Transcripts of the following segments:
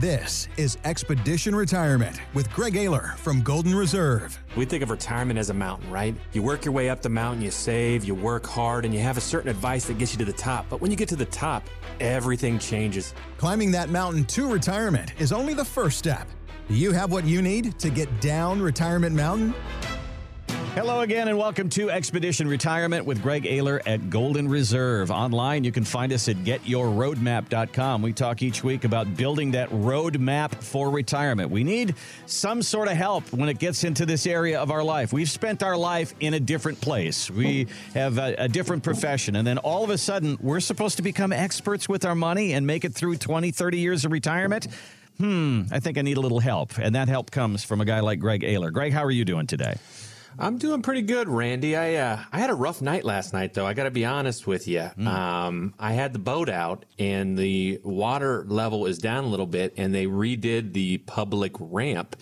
This is Expedition Retirement with Greg Ayler from Golden Reserve. We think of retirement as a mountain, right? You work your way up the mountain, you save, you work hard, and you have a certain advice that gets you to the top. But when you get to the top, everything changes. Climbing that mountain to retirement is only the first step. Do you have what you need to get down Retirement Mountain? Hello again, and welcome to Expedition Retirement with Greg Ayler at Golden Reserve. Online, you can find us at getyourroadmap.com. We talk each week about building that roadmap for retirement. We need some sort of help when it gets into this area of our life. We've spent our life in a different place, we have a, a different profession, and then all of a sudden, we're supposed to become experts with our money and make it through 20, 30 years of retirement. Hmm, I think I need a little help, and that help comes from a guy like Greg Ayler. Greg, how are you doing today? I'm doing pretty good, Randy. I uh, I had a rough night last night, though. I got to be honest with you. Mm. Um, I had the boat out, and the water level is down a little bit, and they redid the public ramp.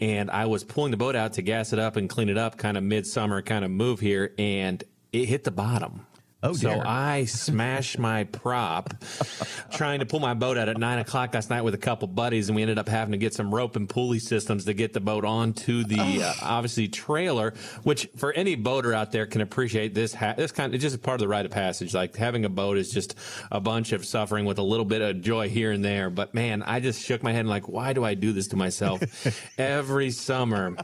And I was pulling the boat out to gas it up and clean it up, kind of midsummer kind of move here, and it hit the bottom. Oh, so dear. I smashed my prop trying to pull my boat out at nine o'clock last night with a couple buddies, and we ended up having to get some rope and pulley systems to get the boat onto the uh, obviously trailer. Which for any boater out there can appreciate this. Ha- this kind of it's just part of the rite of passage. Like having a boat is just a bunch of suffering with a little bit of joy here and there. But man, I just shook my head and like, why do I do this to myself every summer?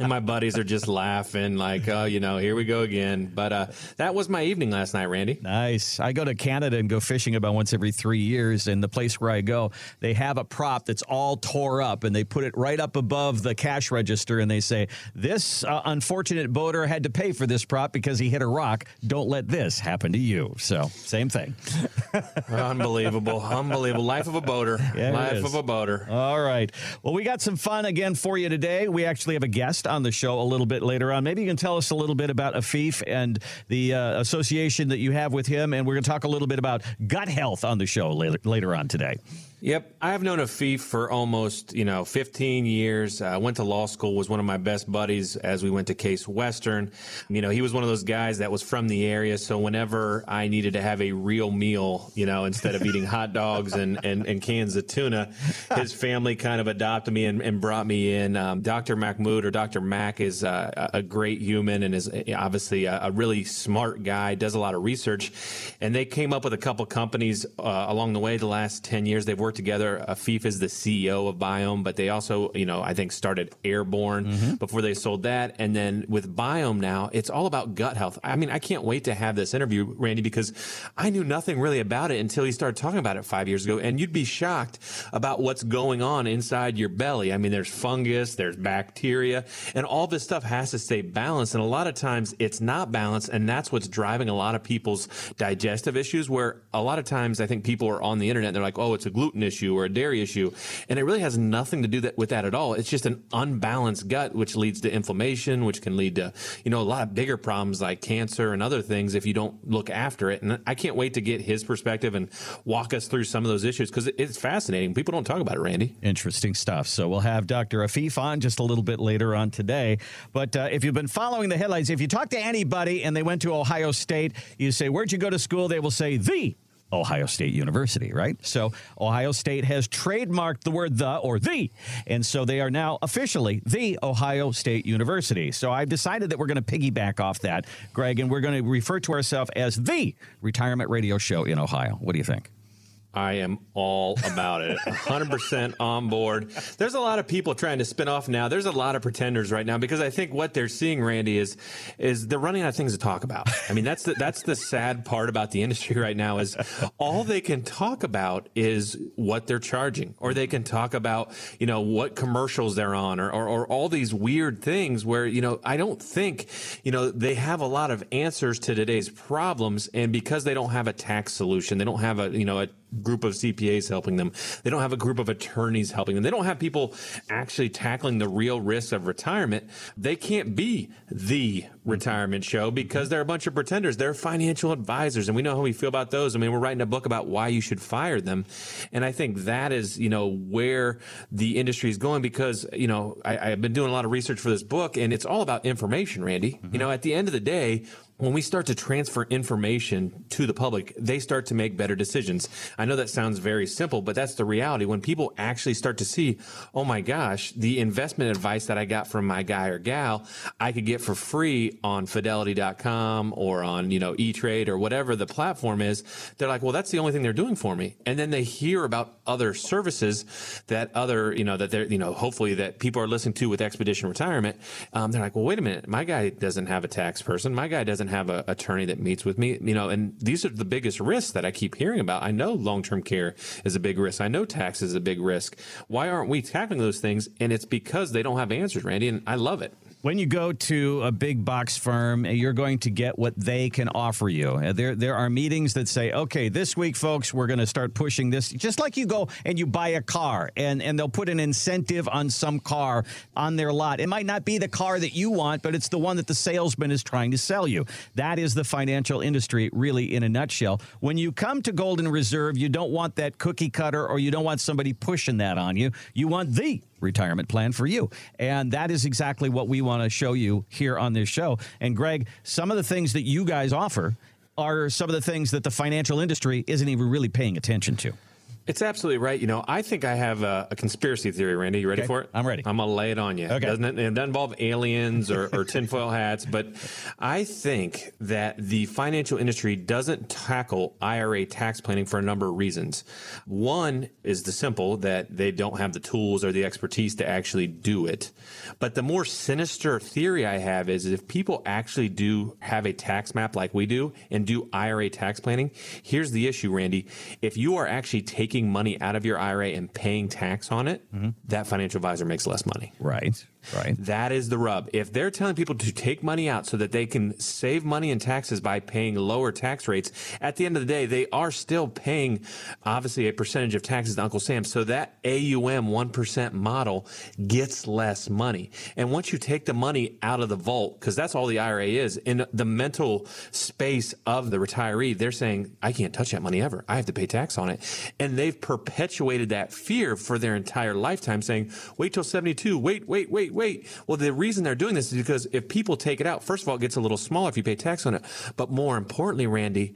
And my buddies are just laughing, like, oh, you know, here we go again. But uh, that was my evening last night, Randy. Nice. I go to Canada and go fishing about once every three years. And the place where I go, they have a prop that's all tore up and they put it right up above the cash register and they say, This uh, unfortunate boater had to pay for this prop because he hit a rock. Don't let this happen to you. So, same thing. Unbelievable. Unbelievable. Life of a boater. Yeah, Life of a boater. All right. Well, we got some fun again for you today. We actually have a guest on the show a little bit later on. Maybe you can tell us a little bit about Afif and the uh, association that you have with him. And we're going to talk a little bit about gut health on the show later, later on today. Yep, I have known Afif for almost you know 15 years. I went to law school, was one of my best buddies as we went to Case Western. You know, he was one of those guys that was from the area, so whenever I needed to have a real meal, you know, instead of eating hot dogs and, and, and cans of tuna, his family kind of adopted me and, and brought me in. Um, Dr. Mahmoud or Dr. Mack is uh, a great human and is uh, obviously a, a really smart guy, does a lot of research, and they came up with a couple companies uh, along the way. The last 10 years, they've worked together. Uh, Afif is the CEO of BIOHM, but they also, you know, I think started Airborne mm-hmm. before they sold that. And then with BIOHM now, it's all about gut health. I mean, I can't wait to have this interview, Randy, because I knew nothing really about it until he started talking about it five years ago. And you'd be shocked about what's going on inside your belly. I mean, there's fungus, there's bacteria, and all this stuff has to stay balanced. And a lot of times it's not balanced. And that's what's driving a lot of people's digestive issues, where a lot of times I think people are on the internet and they're like, oh, it's a gluten issue or a dairy issue. And it really has nothing to do that, with that at all. It's just an unbalanced gut, which leads to inflammation, which can lead to, you know, a lot of bigger problems like cancer and other things if you don't look after it. And I can't wait to get his perspective and walk us through some of those issues because it's fascinating. People don't talk about it, Randy. Interesting stuff. So we'll have Dr. Afif on just a little bit later on today. But uh, if you've been following the headlines, if you talk to anybody and they went to Ohio State, you say, Where'd you go to school? They will say, The Ohio State University, right? So Ohio State has trademarked the word the or the, and so they are now officially the Ohio State University. So I've decided that we're going to piggyback off that, Greg, and we're going to refer to ourselves as the retirement radio show in Ohio. What do you think? I am all about it. 100% on board. There's a lot of people trying to spin off now. There's a lot of pretenders right now because I think what they're seeing, Randy, is is they're running out of things to talk about. I mean, that's the, that's the sad part about the industry right now is all they can talk about is what they're charging, or they can talk about you know what commercials they're on, or or, or all these weird things where you know I don't think you know they have a lot of answers to today's problems, and because they don't have a tax solution, they don't have a you know a group of CPAs helping them. They don't have a group of attorneys helping them. They don't have people actually tackling the real risks of retirement. They can't be the retirement show because they're a bunch of pretenders. They're financial advisors, and we know how we feel about those. I mean, we're writing a book about why you should fire them, and I think that is, you know, where the industry is going because, you know, I, I've been doing a lot of research for this book, and it's all about information, Randy. You mm-hmm. know, at the end of the day, when we start to transfer information to the public, they start to make better decisions. I know that sounds very simple, but that's the reality. When people actually start to see, oh my gosh, the investment advice that I got from my guy or gal, I could get for free on fidelity.com or on, you know, E-Trade or whatever the platform is. They're like, well, that's the only thing they're doing for me. And then they hear about other services that other, you know, that they're, you know, hopefully that people are listening to with Expedition Retirement. Um, they're like, well, wait a minute. My guy doesn't have a tax person. My guy doesn't have an attorney that meets with me, you know, and these are the biggest risks that I keep hearing about. I know long-term care is a big risk. I know tax is a big risk. Why aren't we tackling those things? And it's because they don't have answers, Randy, and I love it. When you go to a big box firm, you're going to get what they can offer you. Uh, there, there are meetings that say, okay, this week, folks, we're going to start pushing this. Just like you go and you buy a car and, and they'll put an incentive on some car on their lot. It might not be the car that you want, but it's the one that the salesman is trying to sell you. That is the financial industry, really, in a nutshell. When you come to Golden Reserve, you don't want that cookie cutter or you don't want somebody pushing that on you. You want the retirement plan for you. And that is exactly what we want to show you here on this show. And Greg, some of the things that you guys offer are some of the things that the financial industry isn't even really paying attention to. It's absolutely right. You know, I think I have a, a conspiracy theory, Randy. You ready Okay, for it? I'm ready. I'm gonna lay it on you. Okay. Doesn't it, it doesn't involve aliens or, or tinfoil hats, but I think that the financial industry doesn't tackle IRA tax planning for a number of reasons. One is the simple that they don't have the tools or the expertise to actually do it. But the more sinister theory I have is if people actually do have a tax map like we do and do IRA tax planning, here's the issue, Randy. If you are actually taking money out of your IRA and paying tax on it, mm-hmm. that financial advisor makes less money. Right, right. That is the rub. If they're telling people to take money out so that they can save money in taxes by paying lower tax rates, at the end of the day, they are still paying obviously a percentage of taxes to Uncle Sam. So that AUM 1% model gets less money. And once you take the money out of the vault, because that's all the IRA is, in the mental space of the retiree, they're saying, I can't touch that money ever. I have to pay tax on it. And they've perpetuated that fear for their entire lifetime, saying, wait till 72, wait, wait, wait, wait. Well, the reason they're doing this is because if people take it out, first of all, it gets a little smaller if you pay tax on it. But more importantly, Randy,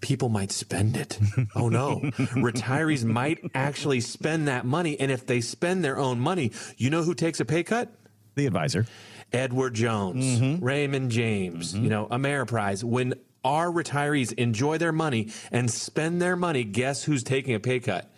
people might spend it. Oh no. Retirees might actually spend that money. And if they spend their own money, you know who takes a pay cut? The advisor. Edward Jones, mm-hmm. Raymond James, mm-hmm. you know, Ameriprise. When our retirees enjoy their money and spend their money, guess who's taking a pay cut?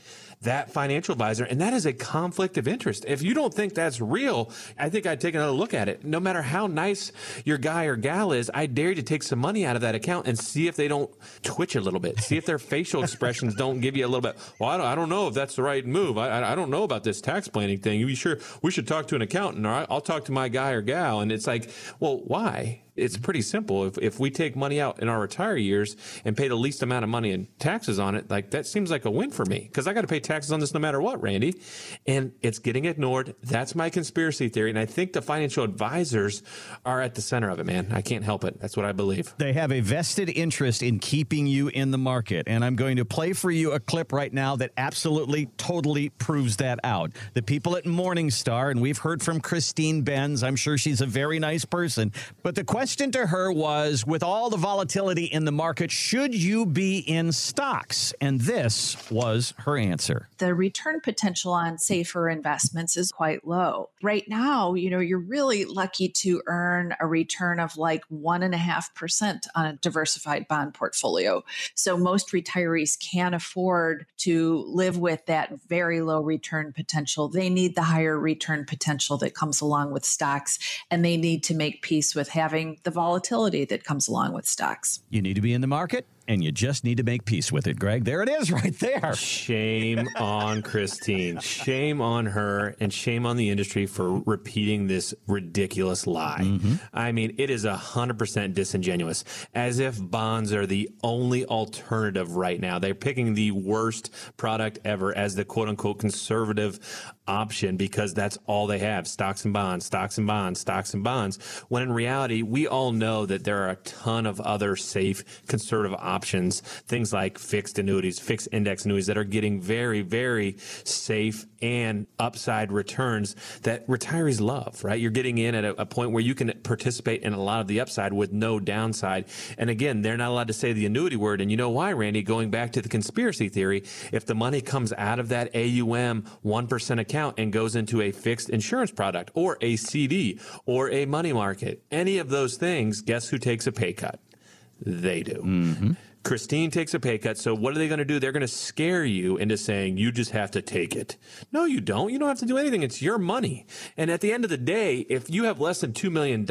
That financial advisor, and that is a conflict of interest. If you don't think that's real, I think I'd take another look at it. No matter how nice your guy or gal is, I dare you to take some money out of that account and see if they don't twitch a little bit. See if their facial expressions don't give you a little bit. Well, I don't, I don't know if that's the right move. I, I, don't know about this tax planning thing. You sure we should talk to an accountant, or I'll talk to my guy or gal. And it's like, well, why? It's mm-hmm. pretty simple. If, if we take money out in our retire years and pay the least amount of money in taxes on it, like that seems like a win for me because I got to pay taxes on this no matter what, Randy. And it's getting ignored. That's my conspiracy theory. And I think the financial advisors are at the center of it, man. I can't help it. That's what I believe. They have a vested interest in keeping you in the market. And I'm going to play for you a clip right now that absolutely, totally proves that out. The people at Morningstar, and we've heard from Christine Benz. I'm sure she's a very nice person. But the question to her was with all the volatility in the market, should you be in stocks? And this was her answer. the return potential on safer investments is quite low. Right now, you know, you're really lucky to earn a return of like one and a half percent on a diversified bond portfolio. So most retirees can't afford to live with that very low return potential. They need the higher return potential that comes along with stocks, and they need to make peace with having the volatility that comes along with stocks. You need to be in the market, and you just need to make peace with it, Greg. There it is right there. Shame on Christine. Shame on her and shame on the industry for repeating this ridiculous lie. Mm-hmm. I mean, it is 100% disingenuous, as if bonds are the only alternative right now. They're picking the worst product ever as the quote unquote conservative option because that's all they have stocks and bonds, stocks and bonds, stocks and bonds. When in reality, we all know that there are a ton of other safe conservative options options, things like fixed annuities, fixed index annuities that are getting very, very safe and upside returns that retirees love, right? You're getting in at a, a, point where you can participate in a lot of the upside with no downside. And again, they're not allowed to say the annuity word. And you know why, Randy? Going back to the conspiracy theory, if the money comes out of that AUM 1% account and goes into a fixed insurance product or a CD or a money market, any of those things, guess who takes a pay cut? They do. Mm-hmm. Christine takes a pay cut. So what are they going to do? They're going to scare you into saying you just have to take it. No, you don't. You don't have to do anything. It's your money. And at the end of the day, if you have less than $2 million,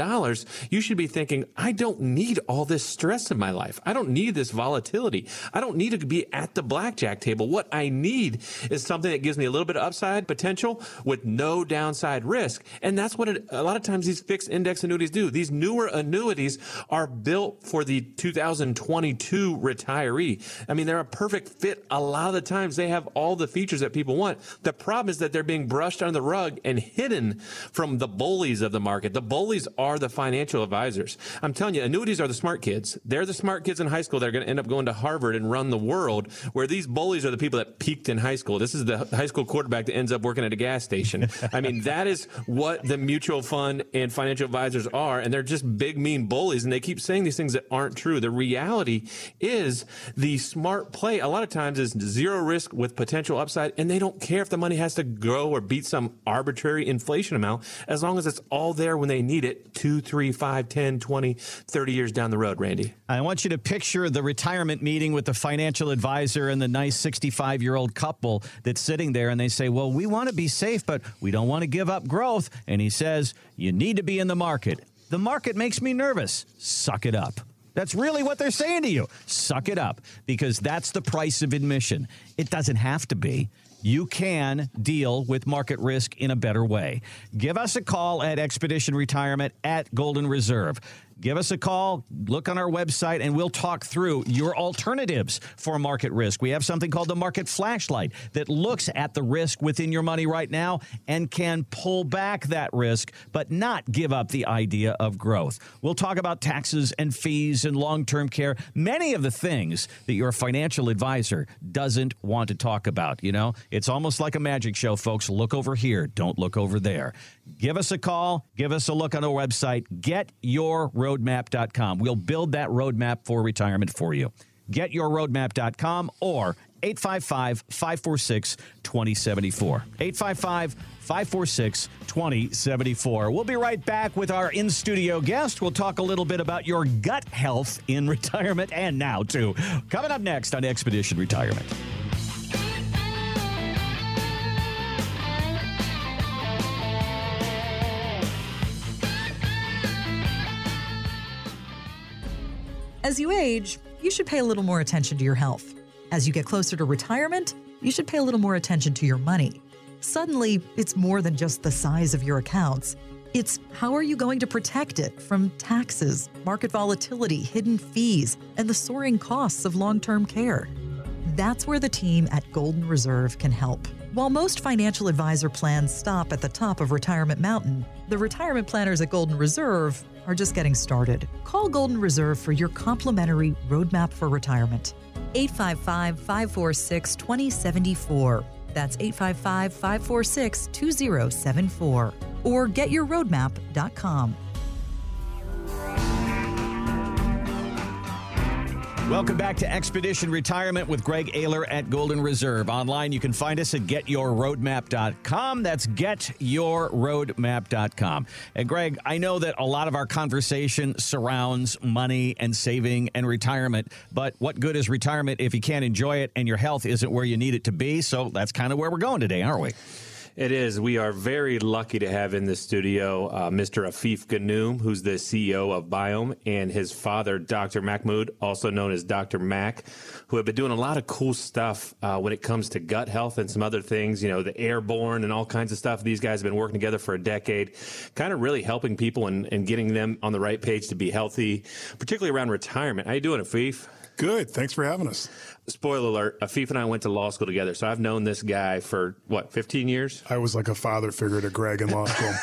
you should be thinking, I don't need all this stress in my life. I don't need this volatility. I don't need to be at the blackjack table. What I need is something that gives me a little bit of upside potential with no downside risk. And that's what it, a lot of times these fixed index annuities do. These newer annuities are built for the 2022 retiree. I mean, they're a perfect fit. A lot of the times they have all the features that people want. The problem is that they're being brushed under the rug and hidden from the bullies of the market. The bullies are the financial advisors. I'm telling you, annuities are the smart kids. They're the smart kids in high school that are going to end up going to Harvard and run the world, where these bullies are the people that peaked in high school. This is the high school quarterback that ends up working at a gas station. I mean, that is what the mutual fund and financial advisors are, and they're just big, mean bullies, and they keep saying these things that aren't true. The reality is the smart play a lot of times is zero risk with potential upside, and they don't care if the money has to grow or beat some arbitrary inflation amount as long as it's all there when they need it two, three, five, 10, 20, 30 years down the road, Randy. I want you to picture the retirement meeting with the financial advisor and the nice 65 year old couple that's sitting there and they say, Well, we want to be safe, but we don't want to give up growth. And he says, You need to be in the market. The market makes me nervous. Suck it up. That's really what they're saying to you. Suck it up because that's the price of admission. It doesn't have to be. You can deal with market risk in a better way. Give us a call at Expedition Retirement at Golden Reserve give us a call, look on our website, and we'll talk through your alternatives for market risk. We have something called the market flashlight that looks at the risk within your money right now and can pull back that risk, but not give up the idea of growth. We'll talk about taxes and fees and long term care, many of the things that your financial advisor doesn't want to talk about. You know, it's almost like a magic show, folks. Look over here, don't look over there. Give us a call, give us a look on our website, getyourroadmap.com. We'll build that roadmap for retirement for you. Getyourroadmap.com or 855 546 2074. 855 546 2074. We'll be right back with our in studio guest. We'll talk a little bit about your gut health in retirement and now, too. Coming up next on Expedition Retirement. As you age, you should pay a little more attention to your health. As you get closer to retirement, you should pay a little more attention to your money. Suddenly, it's more than just the size of your accounts. It's how are you going to protect it from taxes, market volatility, hidden fees, and the soaring costs of long term care. That's where the team at Golden Reserve can help. While most financial advisor plans stop at the top of Retirement Mountain, the retirement planners at Golden Reserve are just getting started. Call Golden Reserve for your complimentary roadmap for retirement. 855 546 2074. That's 855 546 2074. Or getyourroadmap.com. Welcome back to Expedition Retirement with Greg Ayler at Golden Reserve. Online, you can find us at getyourroadmap.com. That's getyourroadmap.com. And Greg, I know that a lot of our conversation surrounds money and saving and retirement, but what good is retirement if you can't enjoy it and your health isn't where you need it to be? So that's kind of where we're going today, aren't we? It is. We are very lucky to have in the studio uh, Mr. Afif Ghannoum, who's the CEO of BIOHM, and his father, Dr. Mahmoud, also known as Dr. Mac, who have been doing a lot of cool stuff uh, when it comes to gut health and some other things, you know, the airborne and all kinds of stuff. These guys have been working together for a decade, kind of really helping people and, and getting them on the right page to be healthy, particularly around retirement. How you doing, Afif? Good. Thanks for having us. Spoiler alert, Afif and I went to law school together. So I've known this guy for what, 15 years? I was like a father figure to Greg in law school.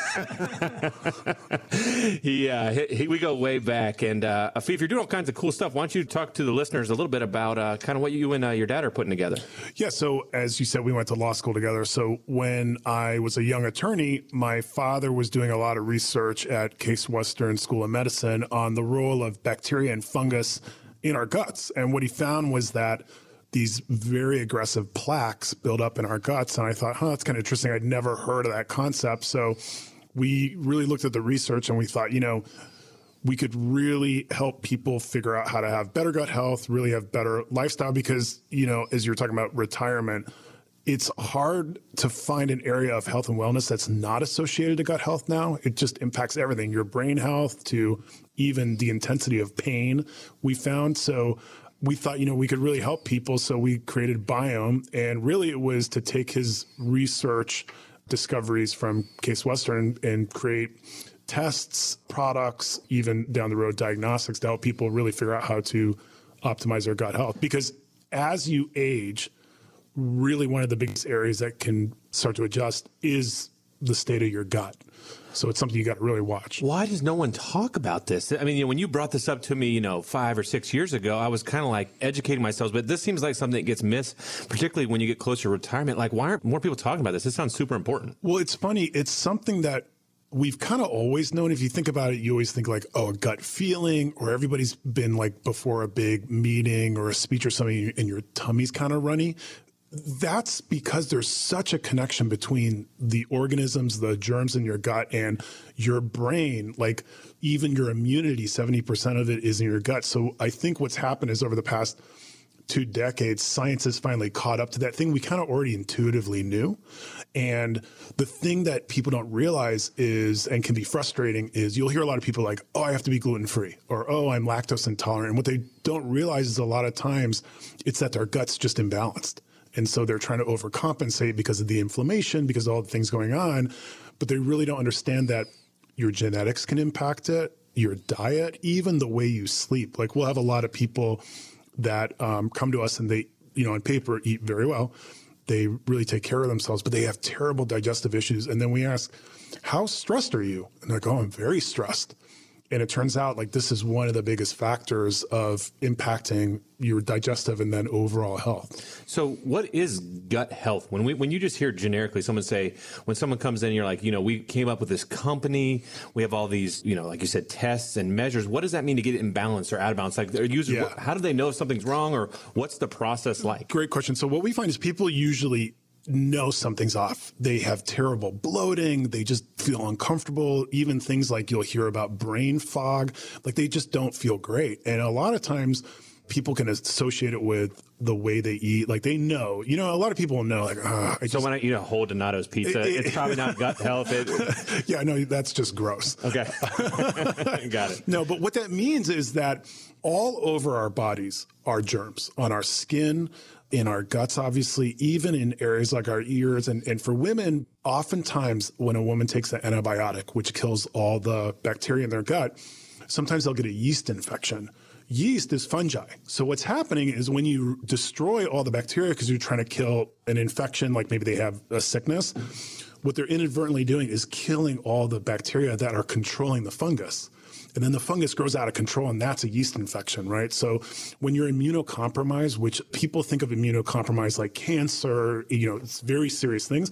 he, uh, he, he, we go way back. And uh, Afif, you're doing all kinds of cool stuff. Why don't you talk to the listeners a little bit about uh, kind of what you and uh, your dad are putting together? Yeah. So as you said, we went to law school together. So when I was a young attorney, my father was doing a lot of research at Case Western School of Medicine on the role of bacteria and fungus in our guts. And what he found was that these very aggressive plaques build up in our guts. And I thought, huh, that's kind of interesting. I'd never heard of that concept. So we really looked at the research and we thought, you know, we could really help people figure out how to have better gut health, really have better lifestyle because, you know, as you're talking about retirement, it's hard to find an area of health and wellness that's not associated to gut health now. It just impacts everything, your brain health to even the intensity of pain we found. So we thought, you know, we could really help people. So we created BIOHM. And really it was to take his research discoveries from Case Western and create tests, products, even down the road diagnostics to help people really figure out how to optimize their gut health. Because as you age, really one of the biggest areas that can start to adjust is the state of your gut. So it's something you got to really watch. Why does no one talk about this? I mean, you know, when you brought this up to me, you know, five or six years ago, I was kind of like educating myself, but this seems like something that gets missed, particularly when you get closer to retirement. Like, why aren't more people talking about this? This sounds super important. Well, it's funny. It's something that we've kind of always known. If you think about it, you always think like, oh, a gut feeling, or everybody's been like before a big meeting or a speech or something, and your tummy's kind of runny that's because there's such a connection between the organisms, the germs in your gut and your brain. Like even your immunity, 70% of it is in your gut. So I think what's happened is over the past two decades, science has finally caught up to that thing we kind of already intuitively knew. And the thing that people don't realize is, and can be frustrating, is you'll hear a lot of people like, oh, I have to be gluten free, or oh, I'm lactose intolerant. And what they don't realize is a lot of times it's that their gut's just imbalanced. And so they're trying to overcompensate because of the inflammation, because of all the things going on. But they really don't understand that your genetics can impact it, your diet, even the way you sleep. Like we'll have a lot of people that um, come to us and they, you know, on paper eat very well. They really take care of themselves, but they have terrible digestive issues. And then we ask, how stressed are you? And they're like, oh, I'm very stressed. And it turns out like this is one of the biggest factors of impacting your digestive and then overall health. So what is gut health? When we when you just hear generically someone say when someone comes in you're like, you know, we came up with this company, we have all these, you know, like you said tests and measures. What does that mean to get it in balance or out of balance? Like users yeah. how do they know if something's wrong or what's the process like? Great question. So what we find is people usually know something's off. They have terrible bloating. They just feel uncomfortable. Even things like you'll hear about brain fog, like they just don't feel great. And a lot of times people can associate it with the way they eat. Like they know, you know, a lot of people know, like, uh, so when I eat a whole Donato's pizza, it, it's probably not gut health. It, yeah, no, that's just gross. Okay. Got it. No, but what that means is that all over our bodies are germs on our skin, in our guts, obviously, even in areas like our ears. And, and for women, oftentimes when a woman takes an antibiotic, which kills all the bacteria in their gut, sometimes they'll get a yeast infection. Yeast is fungi. So what's happening is when you destroy all the bacteria because you're trying to kill an infection, like maybe they have a sickness, what they're inadvertently doing is killing all the bacteria that are controlling the fungus and then the fungus grows out of control and that's a yeast infection, right? So when you're immunocompromised, which people think of immunocompromised like cancer, you know, it's very serious things,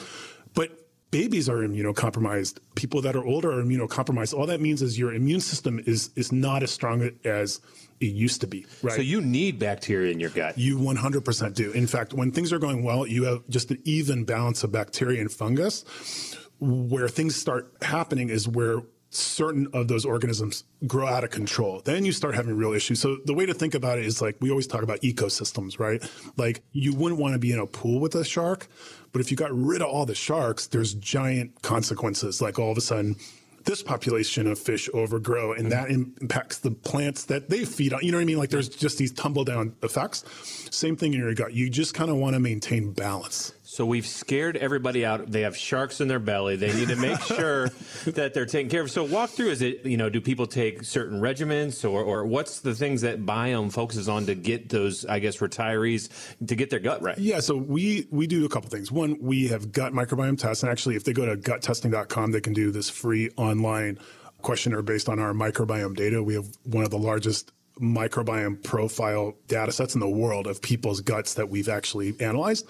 but babies are immunocompromised. People that are older are immunocompromised. All that means is your immune system is is not as strong as it used to be. Right. So you need bacteria in your gut. You 100% do. In fact, when things are going well, you have just an even balance of bacteria and fungus. Where things start happening is where certain of those organisms grow out of control, then you start having real issues. So the way to think about it is like we always talk about ecosystems, right? Like you wouldn't want to be in a pool with a shark, but if you got rid of all the sharks, there's giant consequences. Like all of a sudden, this population of fish overgrow and that impacts the plants that they feed on. You know what I mean? Like there's just these tumble down effects. Same thing in your gut. You just kind of want to maintain balance. So we've scared everybody out. They have sharks in their belly. They need to make sure that they're taken care of. So walk through. Is it you know do people take certain regimens or or what's the things that BIOHM focuses on to get those I guess retirees to get their gut right? Yeah, so we we do a couple things. One, we have gut microbiome tests, and actually, if they go to guttesting.com, they can do this free online questionnaire based on our microbiome data. We have one of the largest microbiome profile data sets in the world of people's guts that we've actually analyzed.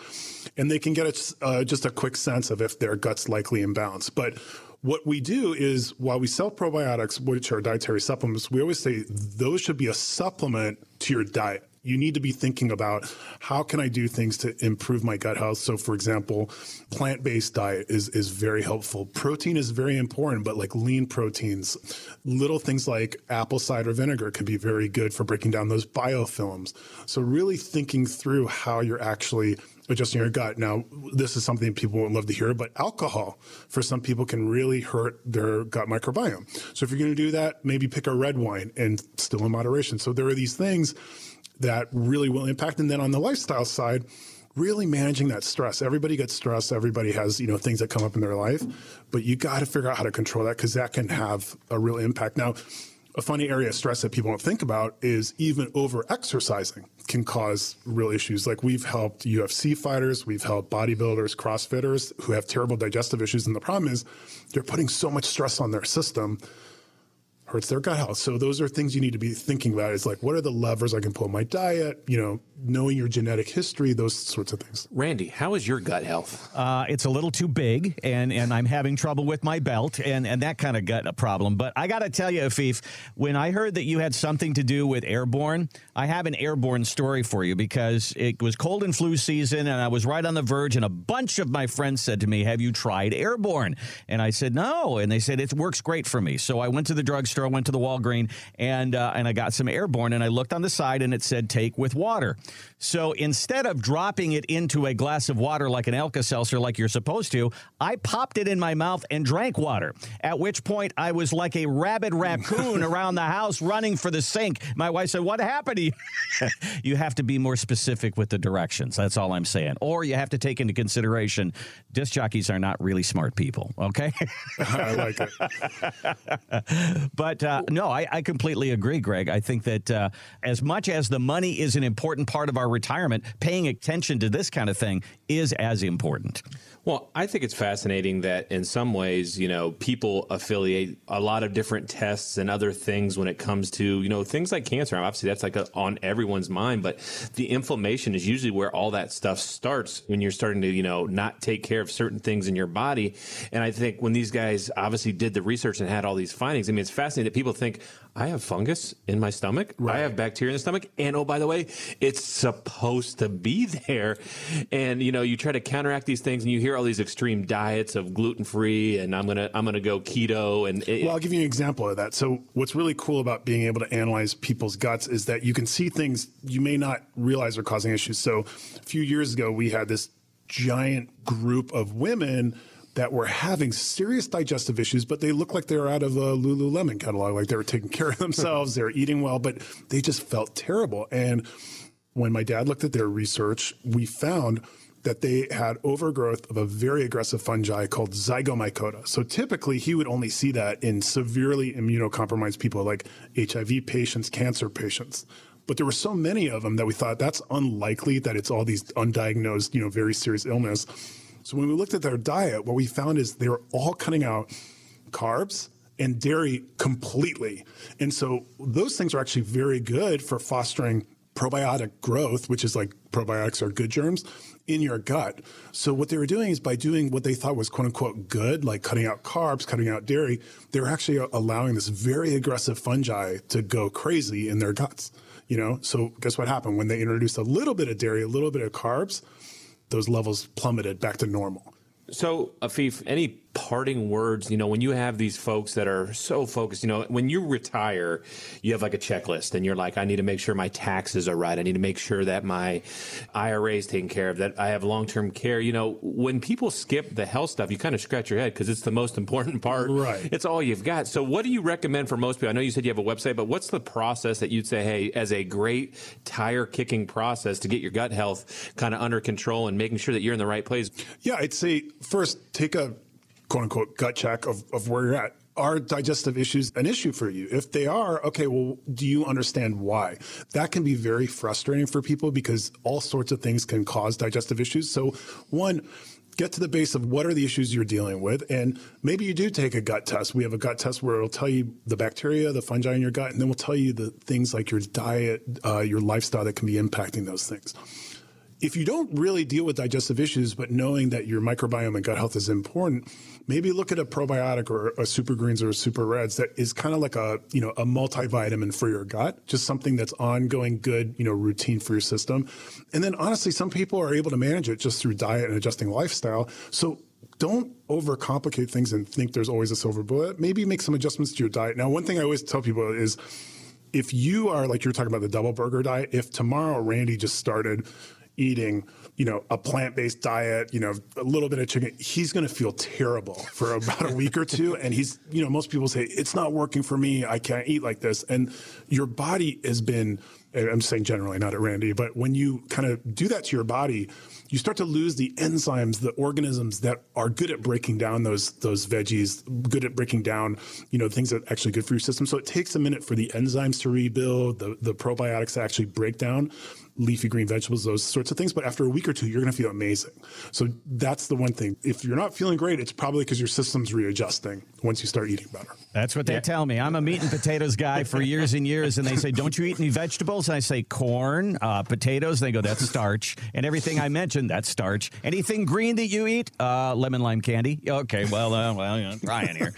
And they can get a, uh, just a quick sense of if their gut's likely imbalanced. But what we do is while we sell probiotics, which are dietary supplements, we always say those should be a supplement to your diet you need to be thinking about how can I do things to improve my gut health. So, for example, plant based diet is, is very helpful. Protein is very important, but like lean proteins, little things like apple cider vinegar can be very good for breaking down those biofilms. So, really thinking through how you're actually adjusting your gut. Now, this is something people won't love to hear, but alcohol for some people can really hurt their gut microbiome. So, if you're going to do that, maybe pick a red wine and still in moderation. So, there are these things that really will impact. And then on the lifestyle side, really managing that stress. Everybody gets stressed. Everybody has, you know, things that come up in their life, but you got to figure out how to control that because that can have a real impact. Now, a funny area of stress that people don't think about is even over exercising can cause real issues. Like we've helped UFC fighters, we've helped bodybuilders, CrossFitters who have terrible digestive issues. And the problem is they're putting so much stress on their system hurts their gut health. So those are things you need to be thinking about. It's like, what are the levers I can pull in my diet? You know, knowing your genetic history, those sorts of things. Randy, how is your gut health? Uh, it's a little too big, and and I'm having trouble with my belt, and and that kind of gut problem. But I got to tell you, Afif, when I heard that you had something to do with airborne, I have an airborne story for you because it was cold and flu season, and I was right on the verge, and a bunch of my friends said to me, "Have you tried airborne?" And I said, "No," and they said it works great for me. So I went to the drugstore, I went to the Walgreen, and uh, and I got some airborne, and I looked on the side, and it said take with water. So instead of dropping it into a glass of water like an Alka Seltzer, like you're supposed to, I popped it in my mouth and drank water. At which point, I was like a rabid raccoon around the house running for the sink. My wife said, What happened to you? you have to be more specific with the directions. That's all I'm saying. Or you have to take into consideration disc jockeys are not really smart people, okay? I like it. but uh, no, I, I, completely agree, Greg. I think that uh, as much as the money is an important part of our retirement, paying attention to this kind of thing is as important. Well, I think it's fascinating that in some ways, you know, people affiliate a lot of different tests and other things when it comes to, you know, things like cancer. Obviously, that's like a, on everyone's mind, but the inflammation is usually where all that stuff starts when you're starting to, you know, not take care of certain things in your body. And I think when these guys obviously did the research and had all these findings, I mean, it's fascinating that people think, I have fungus in my stomach. Right. I have bacteria in the stomach. And oh, by the way, it's supposed to be there. And, you know, you try to counteract these things and you hear all these extreme diets of gluten free and I'm to, I'm to go keto. And it, well, I'll give you an example of that. So what's really cool about being able to analyze people's guts is that you can see things you may not realize are causing issues. So a few years ago, we had this giant group of women that were having serious digestive issues, but they looked like they were out of a Lululemon catalog, like they were taking care of themselves, they were eating well, but they just felt terrible. And when my dad looked at their research, we found that they had overgrowth of a very aggressive fungi called zygomycota. So typically he would only see that in severely immunocompromised people like HIV patients, cancer patients. But there were so many of them that we thought that's unlikely that it's all these undiagnosed, you know, very serious illness. So when we looked at their diet, what we found is they were all cutting out carbs and dairy completely. And so those things are actually very good for fostering probiotic growth, which is like probiotics are good germs in your gut. So what they were doing is by doing what they thought was quote unquote good, like cutting out carbs, cutting out dairy, they were actually allowing this very aggressive fungi to go crazy in their guts. You know, so guess what happened when they introduced a little bit of dairy, a little bit of carbs, those levels plummeted back to normal. So, Afif, any parting words, you know, when you have these folks that are so focused, you know, when you retire, you have like a checklist and you're like, I need to make sure my taxes are right. I need to make sure that my IRA is taken care of, that I have long term care. You know, when people skip the health stuff, you kind of scratch your head because it's the most important part. Right. It's all you've got. So, what do you recommend for most people? I know you said you have a website, but what's the process that you'd say, hey, as a great tire kicking process to get your gut health kind of under control and making sure that you're in the right place? Yeah, I'd say first take a quote unquote gut check of, of where you're at. Are digestive issues an issue for you? If they are, okay, well, do you understand why? That can be very frustrating for people because all sorts of things can cause digestive issues. So, one, get to the base of what are the issues you're dealing with. And maybe you do take a gut test. We have a gut test where it'll tell you the bacteria, the fungi in your gut, and then we'll tell you the things like your diet, uh, your lifestyle that can be impacting those things if you don't really deal with digestive issues, but knowing that your microbiome and gut health is important, maybe look at a probiotic or a super greens or a super reds that is kind of like a, you know, a multivitamin for your gut, just something that's ongoing good, you know, routine for your system. And then honestly, some people are able to manage it just through diet and adjusting lifestyle. So don't overcomplicate things and think there's always a silver bullet. Maybe make some adjustments to your diet. Now, one thing I always tell people is if you are like you're talking about the double burger diet, if tomorrow Randy just started eating, you know, a plant-based diet, you know, a little bit of chicken, he's going to feel terrible for about a week or two. And he's, you know, most people say it's not working for me. I can't eat like this. And your body has been, I'm saying generally, not at Randy, but when you kind of do that to your body, you start to lose the enzymes, the organisms that are good at breaking down those those veggies, good at breaking down, you know, things that are actually good for your system. So it takes a minute for the enzymes to rebuild, the, the probiotics to actually break down leafy green vegetables, those sorts of things. But after a week or two, you're going to feel amazing. So that's the one thing. If you're not feeling great, it's probably because your system's readjusting once you start eating better. That's what they yeah. tell me. I'm a meat and potatoes guy for years and years, and they say, "Don't you eat any vegetables?" And I say, "Corn, uh, potatoes." And they go, "That's starch." And everything I mentioned, that's starch. Anything green that you eat, uh, lemon lime candy. Okay, well, uh, well, you know, trying here.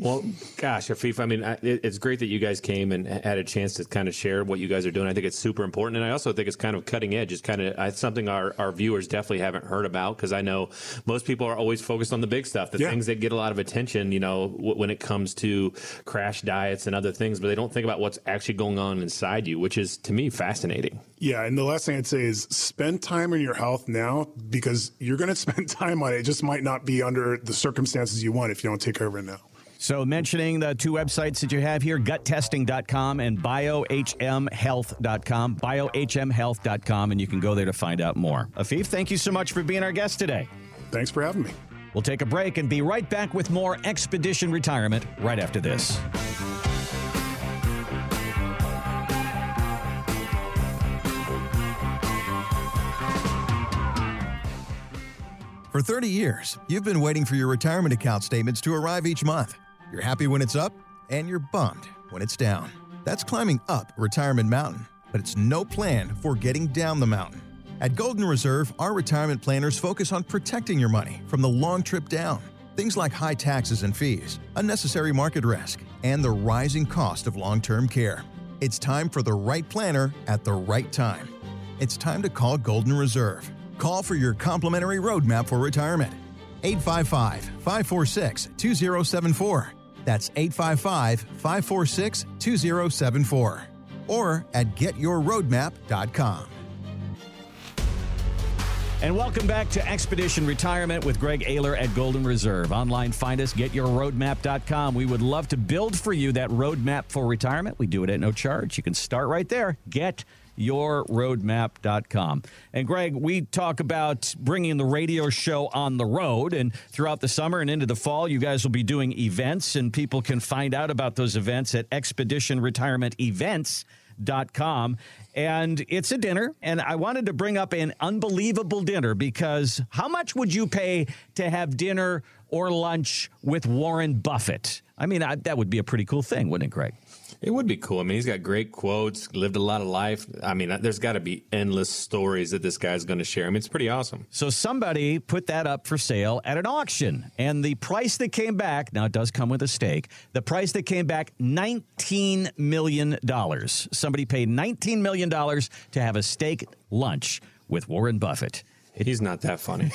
well, gosh, Afif, I mean, it's great that you guys came and had a chance to kind of share what you guys are doing doing. I think it's super important, and I also think it's kind of cutting edge. It's kind of something our, our viewers definitely haven't heard about because I know most people are always focused on the big stuff, the yeah. things that get a lot of attention. You know, w- when it comes to crash diets and other things, but they don't think about what's actually going on inside you, which is to me fascinating. Yeah, and the last thing I'd say is spend time on your health now because you're going to spend time on it. It just might not be under the circumstances you want if you don't take care of it now. So, mentioning the two websites that you have here guttesting.com and biohmhealth.com, biohmhealth.com, and you can go there to find out more. Afif, thank you so much for being our guest today. Thanks for having me. We'll take a break and be right back with more Expedition Retirement right after this. For 30 years, you've been waiting for your retirement account statements to arrive each month. You're happy when it's up, and you're bummed when it's down. That's climbing up Retirement Mountain, but it's no plan for getting down the mountain. At Golden Reserve, our retirement planners focus on protecting your money from the long trip down. Things like high taxes and fees, unnecessary market risk, and the rising cost of long term care. It's time for the right planner at the right time. It's time to call Golden Reserve. Call for your complimentary roadmap for retirement. 855 546 2074. That's 855 546 2074 or at getyourroadmap.com. And welcome back to Expedition Retirement with Greg Ayler at Golden Reserve. Online, find us, getyourroadmap.com. We would love to build for you that roadmap for retirement. We do it at no charge. You can start right there. Get yourroadmap.com. And Greg, we talk about bringing the radio show on the road. And throughout the summer and into the fall, you guys will be doing events, and people can find out about those events at Expedition Retirement Events. Com and it's a dinner and i wanted to bring up an unbelievable dinner because how much would you pay to have dinner or lunch with warren buffett i mean I, that would be a pretty cool thing wouldn't it greg it would be cool. I mean, he's got great quotes, lived a lot of life. I mean, there's got to be endless stories that this guy's going to share. I mean, it's pretty awesome. So somebody put that up for sale at an auction, and the price that came back, now it does come with a stake, the price that came back, $19 million. Somebody paid $19 million to have a steak lunch with Warren Buffett. He's not that funny.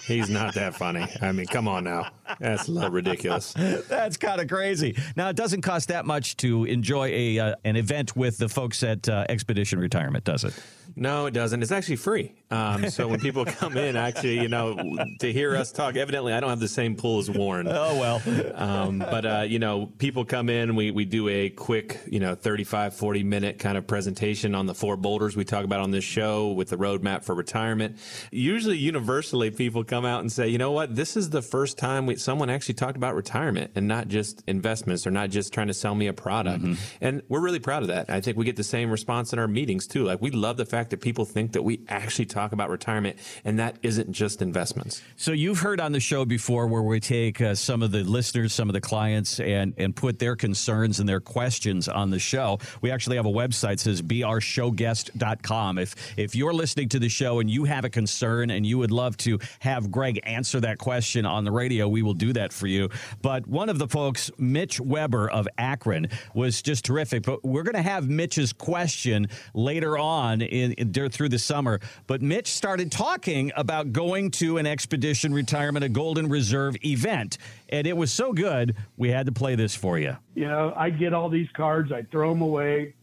He's not that funny. I mean, come on now. That's a little ridiculous. That's kind of crazy. Now, it doesn't cost that much to enjoy a uh, an event with the folks at uh, Expedition Retirement, does it? No, it doesn't. It's actually free. Um, so when people come in, actually, you know, to hear us talk, evidently I don't have the same pull as Warren. Oh, well. um, but, uh, you know, people come in, we, we do a quick, you know, 35, 40 minute kind of presentation on the four boulders we talk about on this show with the roadmap for retirement. Usually, universally, people come out and say, you know what, this is the first time we, someone actually talked about retirement and not just investments or not just trying to sell me a product. Mm-hmm. And we're really proud of that. I think we get the same response in our meetings too. Like, we love the fact that people think that we actually talk about retirement and that isn't just investments. So you've heard on the show before where we take uh, some of the listeners, some of the clients, and and put their concerns and their questions on the show. We actually have a website that says beourshowguest.com. If if you're listening to the show and you have a concern and you would love to have Greg answer that question on the radio, we will do that for you. But one of the folks, Mitch Weber of Akron, was just terrific. But we're going to have Mitch's question later on in in, through the summer. But Mitch started talking about going to an expedition retirement, a Golden Reserve event, and it was so good we had to play this for you. You know, I get all these cards, I throw them away,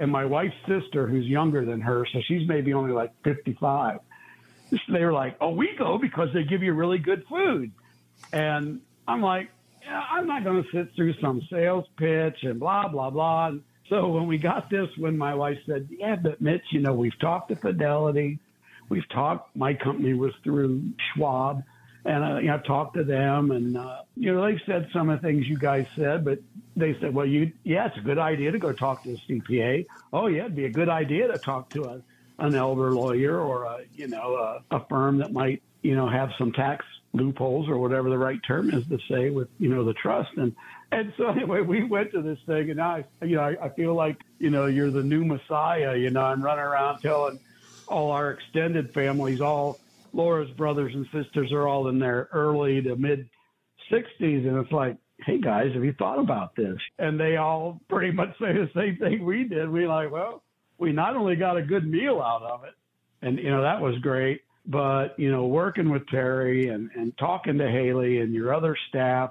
and my wife's sister, who's younger than her, so she's maybe only like 55. They were like, "Oh, we go because they give you really good food," and I'm like, yeah, "I'm not going to sit through some sales pitch and blah blah blah." And so when we got this, when my wife said, "Yeah, but Mitch, you know, we've talked to Fidelity, we've talked. My company was through Schwab, and uh, you know, I've talked to them, and uh, you know, they've said some of the things you guys said, but they said, well, you, yeah, it's a good idea to go talk to a CPA. Oh, yeah, it'd be a good idea to talk to a, an elder lawyer or a, you know, a, a firm that might, you know, have some tax loopholes or whatever the right term is to say with, you know, the trust. And and so anyway, we went to this thing, and I, you know, I, I feel like you know you're the new Messiah. You know, I'm running around telling all our extended families, all Laura's brothers and sisters are all in their early to mid 60s, and it's like, hey guys, have you thought about this? And they all pretty much say the same thing we did. We like, well, we not only got a good meal out of it, and you know that was great, but you know, working with Terry and and talking to Haley and your other staff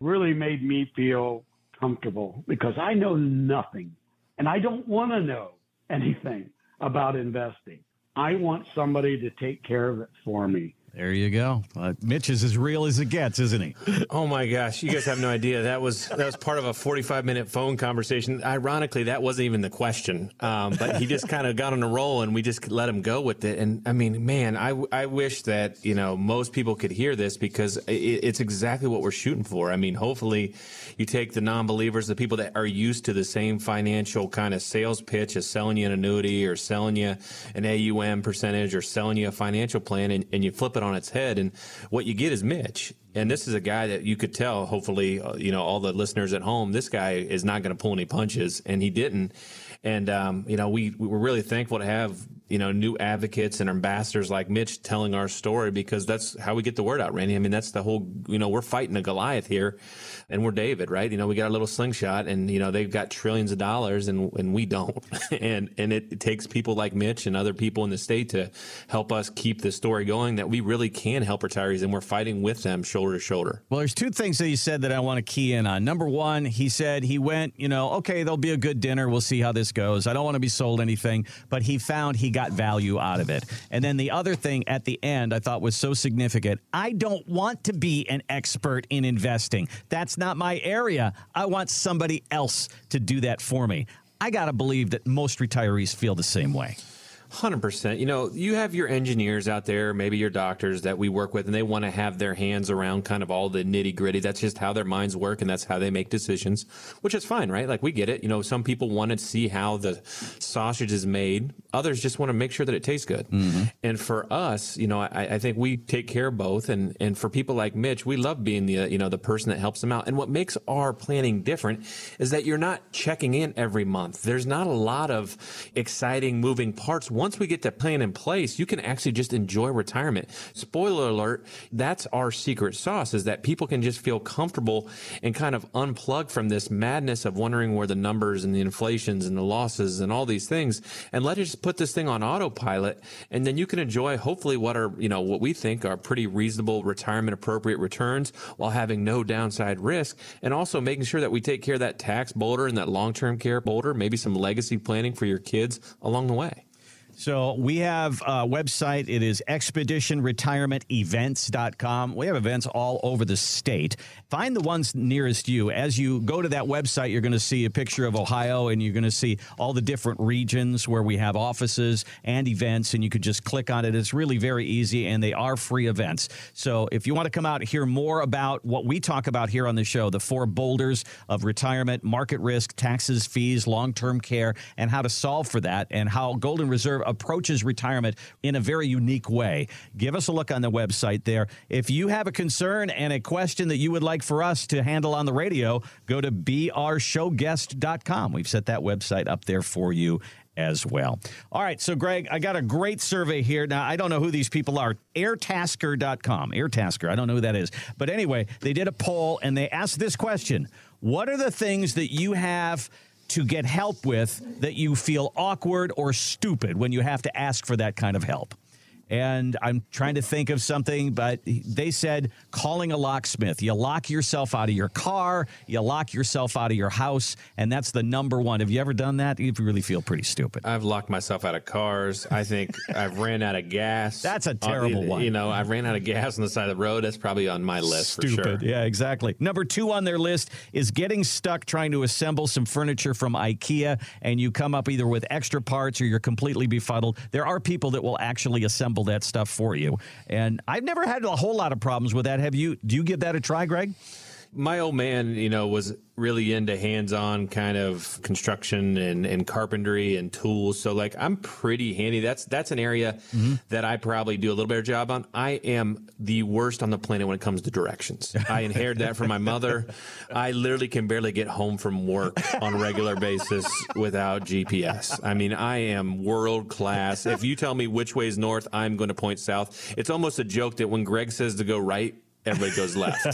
really made me feel comfortable because I know nothing and I don't want to know anything about investing. I want somebody to take care of it for me. There you go. Uh, Mitch is as real as it gets, isn't he? Oh my gosh, you guys have no idea. That was that was part of a 45 minute phone conversation. Ironically, that wasn't even the question, um, but he just kind of got on a roll, and we just let him go with it. And I mean, man, I, I wish that you know most people could hear this because it, it's exactly what we're shooting for. I mean, hopefully, you take the non believers, the people that are used to the same financial kind of sales pitch as selling you an annuity or selling you an AUM percentage or selling you a financial plan, and, and you flip it it on its head. And what you get is Mitch. And this is a guy that you could tell, hopefully, uh, you know, all the listeners at home, this guy is not going to pull any punches, and he didn't. And, um, you know, we, we were really thankful to have, you know, new advocates and ambassadors like Mitch telling our story because that's how we get the word out, Randy. I mean, that's the whole, you know, we're fighting a Goliath here and we're David, right? You know, we got a little slingshot and, you know, they've got trillions of dollars and, and we don't. and, and it, takes people like Mitch and other people in the state to help us keep the story going that we really can help retirees and we're fighting with them shoulder to shoulder. Well, there's two things that he said that I want to key in on. Number one, he said he went, you know, okay, there'll be a good dinner. We'll see how this goes. I don't want to be sold anything, but he found he got value out of it. And then the other thing at the end I thought was so significant. I don't want to be an expert in investing. That's not my area. I want somebody else to do that for me. I got to believe that most retirees feel the same way. Hundred percent. You know, you have your engineers out there, maybe your doctors that we work with, and they want to have their hands around kind of all the nitty gritty. That's just how their minds work, and that's how they make decisions, which is fine, right? Like we get it. You know, some people want to see how the sausage is made. Others just want to make sure that it tastes good. Mm-hmm. And for us, you know, I, I, think we take care of both. And and for people like Mitch, we love being the you know the person that helps them out. And what makes our planning different is that you're not checking in every month. There's not a lot of exciting moving parts once we get that plan in place, you can actually just enjoy retirement. Spoiler alert, that's our secret sauce is that people can just feel comfortable and kind of unplug from this madness of wondering where the numbers and the inflations and the losses and all these things and let us just put this thing on autopilot and then you can enjoy hopefully what are, you know, what we think are pretty reasonable retirement appropriate returns while having no downside risk and also making sure that we take care of that tax boulder and that long-term care boulder, maybe some legacy planning for your kids along the way. So we have a website. It is expeditionretirementevents.com. We have events all over the state. Find the ones nearest you. As you go to that website, you're going to see a picture of Ohio and you're going to see all the different regions where we have offices and events, and you could just click on it. It's really very easy, and they are free events. So if you want to come out and hear more about what we talk about here on the show, the four boulders of retirement, market risk, taxes, fees, long term care, and how to solve for that, and how Golden Reserve approaches retirement in a very unique way. Give us a look on the website there. If you have a concern and a question that you would like for us to handle on the radio, go to brshowguest.com. We've set that website up there for you as well. All right, so Greg, I got a great survey here. Now, I don't know who these people are. Airtasker.com. Airtasker, I don't know who that is. But anyway, they did a poll and they asked this question What are the things that you have? To get help with that you feel awkward or stupid when you have to ask for that kind of help? And I'm trying to think of something, but they said calling a locksmith. You lock yourself out of your car, you lock yourself out of your house, and that's the number one. Have you ever done that? You really feel pretty stupid. I've locked myself out of cars. I think I've ran out of gas. That's a terrible uh, one. You know, I ran out of gas on the side of the road. That's probably on my list Stupid. for sure. Yeah, exactly. Number two on their list is getting stuck trying to assemble some furniture from IKEA, and you come up either with extra parts or you're completely befuddled. There are people that will actually assemble that stuff for you, and I've never had a whole lot of problems with that. Have you? Do you give that a try, Greg? My old man, you know, was really into hands-on kind of construction and, and carpentry and tools. So like I'm pretty handy. That's that's an area mm-hmm. that I probably do a little better job on. I am the worst on the planet when it comes to directions. I inherited that from my mother. I literally can barely get home from work on a regular basis without GPS. I mean, I am world class. If you tell me which way is north, I'm going to point south. It's almost a joke that when Greg says to go right, everybody goes left.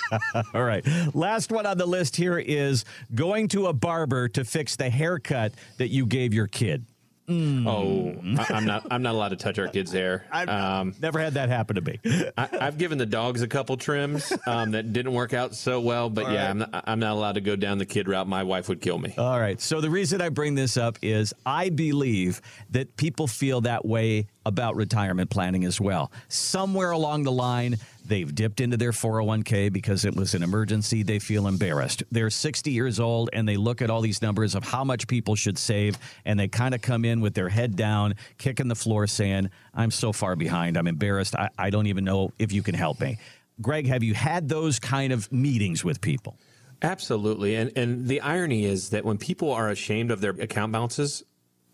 All right. Last one on the list here is going to a barber to fix the haircut that you gave your kid. Mm. Oh, I, am not. I'm not allowed to touch our kids' hair. I've um, never had that happen to me. I, have given the dogs a couple trims um, that didn't work out so well, but All yeah, right. I'm, not, I'm not allowed to go down the kid route. My wife would kill me. All right. So the reason I bring this up is I believe that people feel that way about retirement planning as well. Somewhere along the line, they've dipped into their 401k because it was an emergency. They feel embarrassed. They're 60 years old and they look at all these numbers of how much people should save and they kind of come in with their head down, kicking the floor, saying, I'm so far behind. I'm embarrassed. I, I don't even know if you can help me. Greg, have you had those kind of meetings with people? Absolutely. And and the irony is that when people are ashamed of their account balances,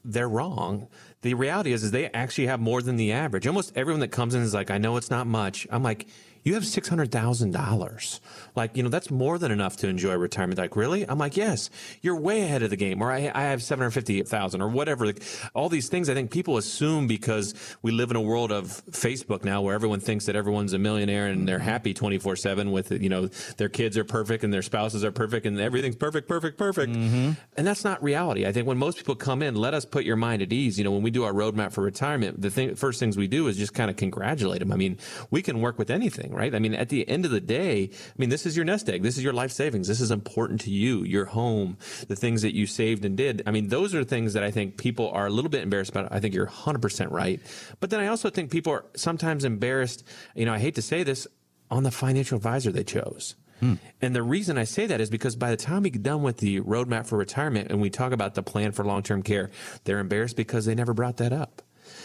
they're wrong. The reality is, is they actually have more than the average. Almost everyone that comes in is like, I know it's not much. I'm like, you have $600,000. Like, you know, that's more than enough to enjoy retirement. Like, really? I'm like, yes, you're way ahead of the game. Or I, I have 750,000 or whatever. Like, all these things I think people assume because we live in a world of Facebook now where everyone thinks that everyone's a millionaire and they're happy 24 seven with, you know, their kids are perfect and their spouses are perfect and everything's perfect, perfect, perfect. Mm-hmm. And that's not reality. I think when most people come in, let us put your mind at ease. You know, when we do our roadmap for retirement, the thing, first things we do is just kind of congratulate them. I mean, we can work with anything right? I mean, at the end of the day, I mean, this is your nest egg. This is your life savings. This is important to you, your home, the things that you saved and did. I mean, those are things that I think people are a little bit embarrassed about. I think you're 100% right. But then I also think people are sometimes embarrassed, you know, I hate to say this, on the financial advisor they chose. Hmm. And the reason I say that is because by the time we get done with the roadmap for retirement and we talk about the plan for long term care, they're embarrassed because they never brought that up.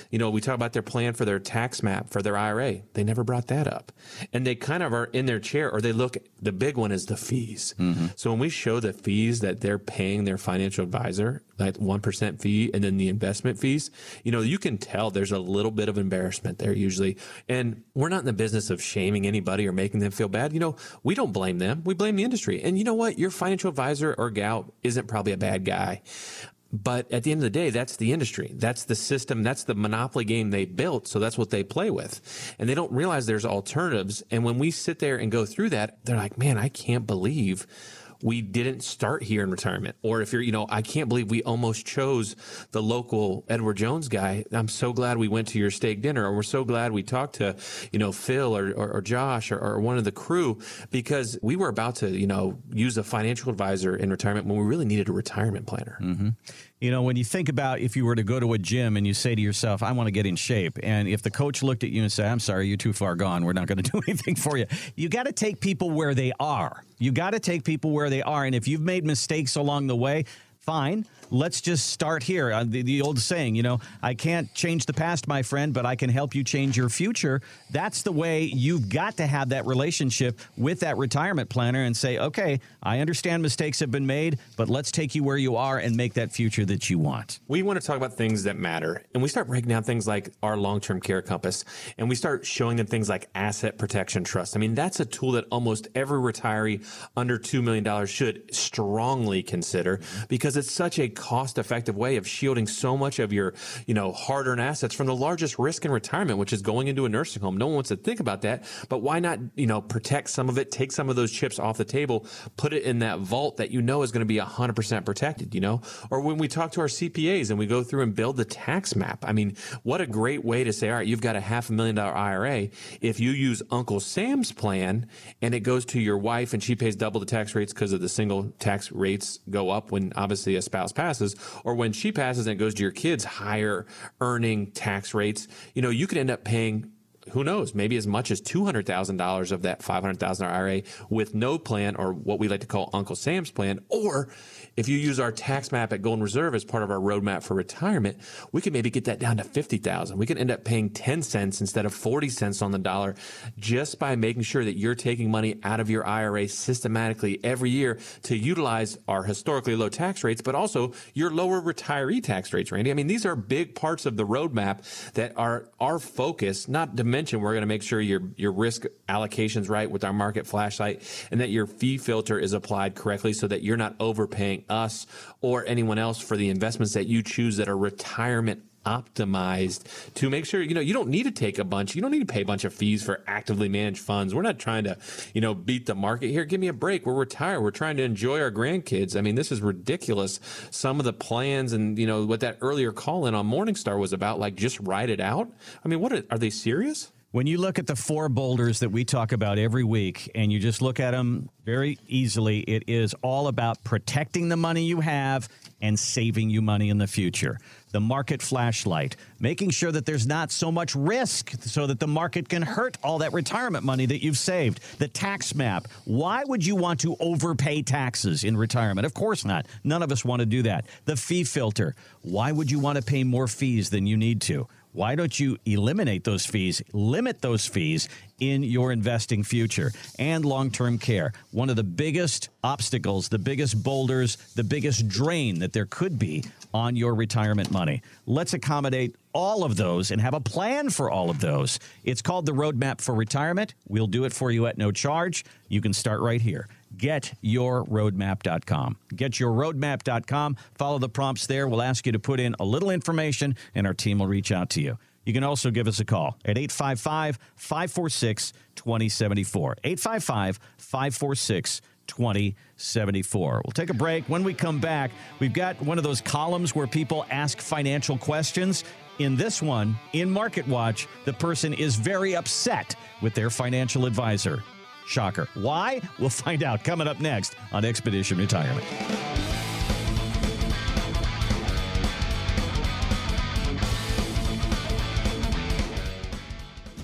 You know, we talk about their plan for their tax map for their IRA. They never brought that up. And they kind of are in their chair or they look, the big one is the fees. Mm-hmm. So when we show the fees that they're paying their financial advisor, like 1% fee and then the investment fees, you know, you can tell there's a little bit of embarrassment there usually. And we're not in the business of shaming anybody or making them feel bad. You know, we don't blame them. We blame the industry. And you know what? Your financial advisor or gal isn't probably a bad guy But at the end of the day, that's the industry. That's the system. That's the monopoly game they built. So that's what they play with. And they don't realize there's alternatives. And when we sit there and go through that, they're like, man, I can't believe we didn't start here in retirement. Or if you're, you know, I can't believe we almost chose the local Edward Jones guy. I'm so glad we went to your steak dinner, or we're so glad we talked to, you know, Phil or, or, or Josh or, or, one of the crew because we were about to, you know, use a financial advisor in retirement when we really needed a retirement planner. Mm-hmm. You know, when you think about if you were to go to a gym and you say to yourself, I want to get in shape, and if the coach looked at you and said, I'm sorry, you're too far gone, we're not going to do anything for you, you got to take people where they are. You got to take people where they are. And if you've made mistakes along the way, fine let's just start here. Uh, the, the, old saying, you know, I can't change the past, my friend, but I can help you change your future. That's the way you've got to have that relationship with that retirement planner and say, okay, I understand mistakes have been made, but let's take you where you are and make that future that you want. We want to talk about things that matter. And we start breaking down things like our long term care compass, and we start showing them things like asset protection trust. I mean, that's a tool that almost every retiree under $2 million should strongly consider because it's such a cost effective way of shielding so much of your, you know, hard earned assets from the largest risk in retirement, which is going into a nursing home. No one wants to think about that, but why not, you know, protect some of it, take some of those chips off the table, put it in that vault that you know is going to be 100% protected, you know? Or when we talk to our CPAs and we go through and build the tax map, I mean, what a great way to say, all right, you've got a half a million dollar IRA. If you use Uncle Sam's plan and it goes to your wife and she pays double the tax rates because of the single tax rates go up when obviously a spouse passes passes, or when she passes and it goes to your kids, higher earning tax rates, you know, you could end up paying who knows, maybe as much as $200,000 of that $500,000 IRA with no plan or what we like to call Uncle Sam's plan, or if you use our tax map at Golden Reserve as part of our roadmap for retirement, we can maybe get that down to 50,000. We can end up paying 10 cents instead of 40 cents on the dollar just by making sure that you're taking money out of your IRA systematically every year to utilize our historically low tax rates, but also your lower retiree tax rates, Randy. I mean, these are big parts of the roadmap that are our focus, not mention we're going to make sure your, your risk allocations right with our market flashlight and that your fee filter is applied correctly so that you're not overpaying us or anyone else for the investments that you choose that are retirement optimized to make sure you know you don't need to take a bunch you don't need to pay a bunch of fees for actively managed funds. We're not trying to you know beat the market here. Give me a break. We're retired. We're trying to enjoy our grandkids. I mean this is ridiculous. Some of the plans and you know what that earlier call in on morningstar was about like just write it out. I mean what are, are they serious? When you look at the four boulders that we talk about every week and you just look at them very easily, it is all about protecting the money you have and saving you money in the future. The market flashlight, making sure that there's not so much risk so that the market can hurt all that retirement money that you've saved. The tax map. Why would you want to overpay taxes in retirement? Of course not. None of us want to do that. The fee filter. Why would you want to pay more fees than you need to? Why don't you eliminate those fees, limit those fees in your investing future and long term care? One of the biggest obstacles, the biggest boulders, the biggest drain that there could be on your retirement money. Let's accommodate all of those and have a plan for all of those. It's called the Roadmap for Retirement. We'll do it for you at no charge. You can start right here getyourroadmap.com. Getyourroadmap.com. Follow the prompts there. We'll ask you to put in a little information, and our team will reach out to you. You can also give us a call at 855 546 2074. 855 546 2074. We'll take a break. When we come back, we've got one of those columns where people ask financial questions. In this one, in Market Watch, the person is very upset with their financial advisor. Shocker. Why? We'll find out coming up next on Expedition Retirement.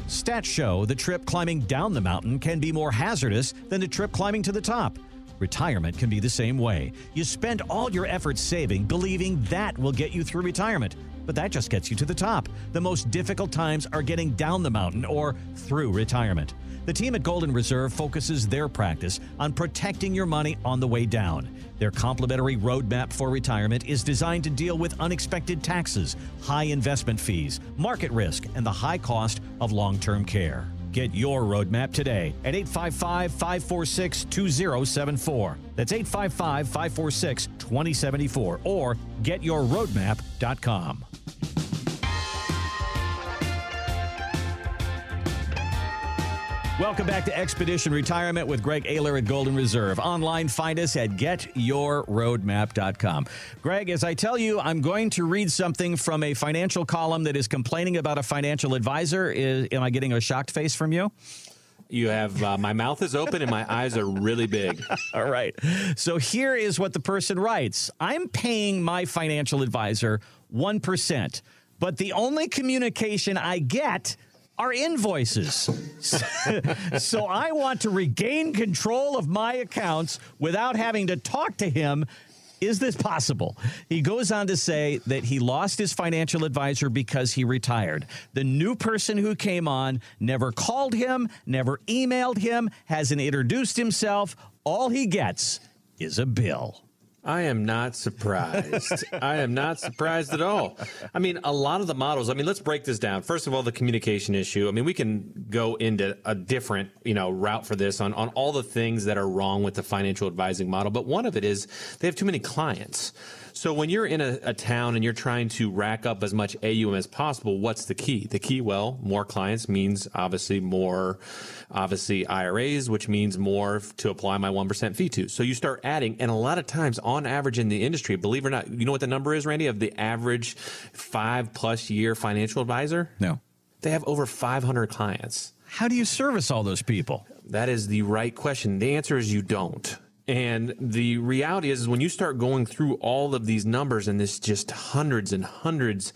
Stats show the trip climbing down the mountain can be more hazardous than the trip climbing to the top. Retirement can be the same way. You spend all your efforts saving, believing that will get you through retirement, but that just gets you to the top. The most difficult times are getting down the mountain or through retirement. The team at Golden Reserve focuses their practice on protecting your money on the way down. Their complimentary roadmap for retirement is designed to deal with unexpected taxes, high investment fees, market risk, and the high cost of long term care. Get your roadmap today at 855 546 2074. That's 855 546 2074 or getyourroadmap.com. Welcome back to Expedition Retirement with Greg Ayler at Golden Reserve. Online, find us at getyourroadmap.com. Greg, as I tell you, I'm going to read something from a financial column that is complaining about a financial advisor. Is, am I getting a shocked face from you? You have uh, my mouth is open and my eyes are really big. All right. So here is what the person writes I'm paying my financial advisor 1%, but the only communication I get are invoices. so I want to regain control of my accounts without having to talk to him. Is this possible? He goes on to say that he lost his financial advisor because he retired. The new person who came on never called him, never emailed him, hasn't introduced himself. All he gets is a bill. I am not surprised. I am not surprised at all. I mean, a lot of the models, I mean, let's break this down. First of all, the communication issue. I mean, we can go into a different, you know, route for this on, on all the things that are wrong with the financial advising model. But one of it is they have too many clients. So when you're in a, a, town and you're trying to rack up as much AUM as possible, what's the key? The key, well, more clients means obviously more, obviously IRAs, which means more to apply my 1% fee to. So you start adding, and a lot of times on average in the industry, believe it or not, you know what the number is, Randy, of the average five plus year financial advisor? No. They have over 500 clients. How do you service all those people? That is the right question. The answer is you don't. And the reality is, is when you start going through all of these numbers and this just hundreds and hundreds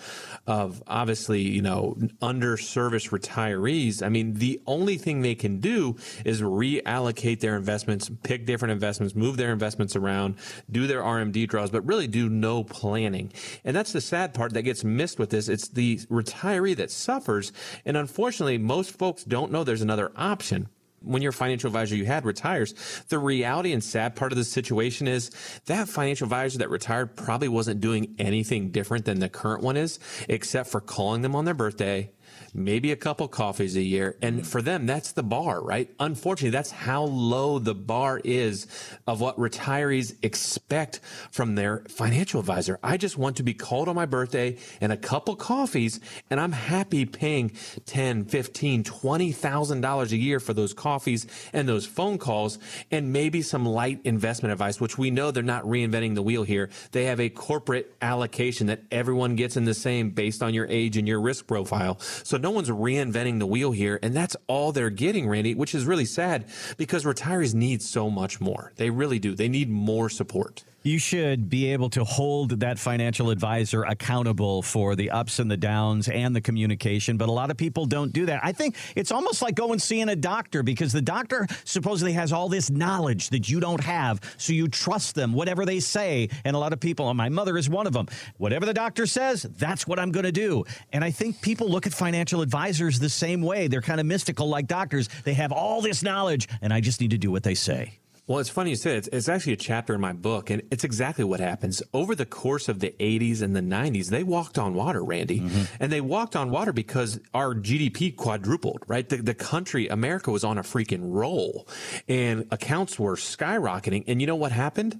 of obviously, you know, underserviced retirees, I mean, the only thing they can do is reallocate their investments, pick different investments, move their investments around, do their RMD draws, but really do no planning. And that's the sad part that gets missed with this. It's the retiree that suffers. And unfortunately, most folks don't know there's another option when your financial advisor you had retires, the reality and sad part of the situation is that financial advisor that retired probably wasn't doing anything different than the current one is, except for calling them on their birthday, maybe a couple coffees a year. And mm. for them, that's the bar, right? Unfortunately, that's how low the bar is of what retirees expect from their financial advisor. I just want to be called on my birthday and a couple coffees, and I'm happy paying 10, 15, $20,000 a year for those coffees and those phone calls and maybe some light investment advice, which we know they're not reinventing the wheel here. They have a corporate allocation that everyone gets in the same based on your age and your risk profile. So no one's reinventing the wheel here. And that's all they're getting, Randy, which is really sad because retirees need so much more. They really do. They need more support. You should be able to hold that financial advisor accountable for the ups and the downs and the communication, but a lot of people don't do that. I think it's almost like going seeing a doctor because the doctor supposedly has all this knowledge that you don't have, so you trust them, whatever they say. And a lot of people, my mother is one of them, whatever the doctor says, that's what I'm going to do. And I think people look at financial advisors the same way. They're kind of mystical like doctors. They have all this knowledge, and I just need to do what they say. Well, it's funny you say it. It's, it's, actually a chapter in my book, and it's exactly what happens. Over the course of the 80s and the 90s, they walked on water, Randy. Mm-hmm. And they walked on water because our GDP quadrupled, right? The, the country, America, was on a freaking roll, and accounts were skyrocketing. And you know what happened?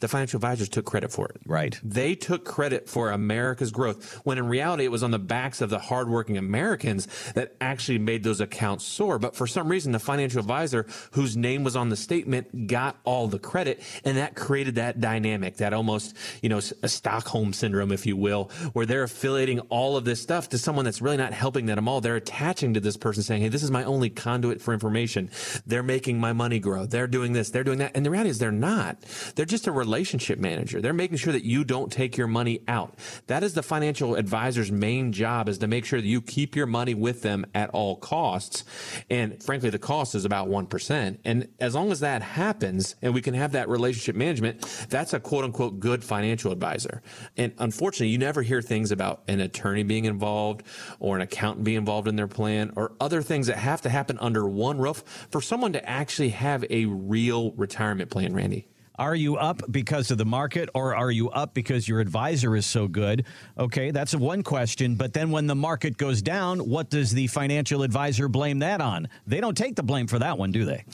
The financial advisors took credit for it. Right. They took credit for America's growth when in reality it was on the backs of the hardworking Americans that actually made those accounts soar. But for some reason, the financial advisor whose name was on the statement got all the credit. And that created that dynamic, that almost, you know, a Stockholm syndrome, if you will, where they're affiliating all of this stuff to someone that's really not helping them at all. They're attaching to this person saying, Hey, this is my only conduit for information. They're making my money grow. They're doing this. They're doing that. And the reality is they're not. They're just a relationship manager. They're making sure that you don't take your money out. That is the financial advisor's main job is to make sure that you keep your money with them at all costs. And frankly, the cost is about 1%. And as long as that happens and we can have that relationship management, that's a quote unquote good financial advisor. And unfortunately, you never hear things about an attorney being involved or an accountant being involved in their plan or other things that have to happen under one roof for someone to actually have a real retirement plan, Randy. Are you up because of the market or are you up because your advisor is so good? Okay, that's one question. But then when the market goes down, what does the financial advisor blame that on? They don't take the blame for that one, do they?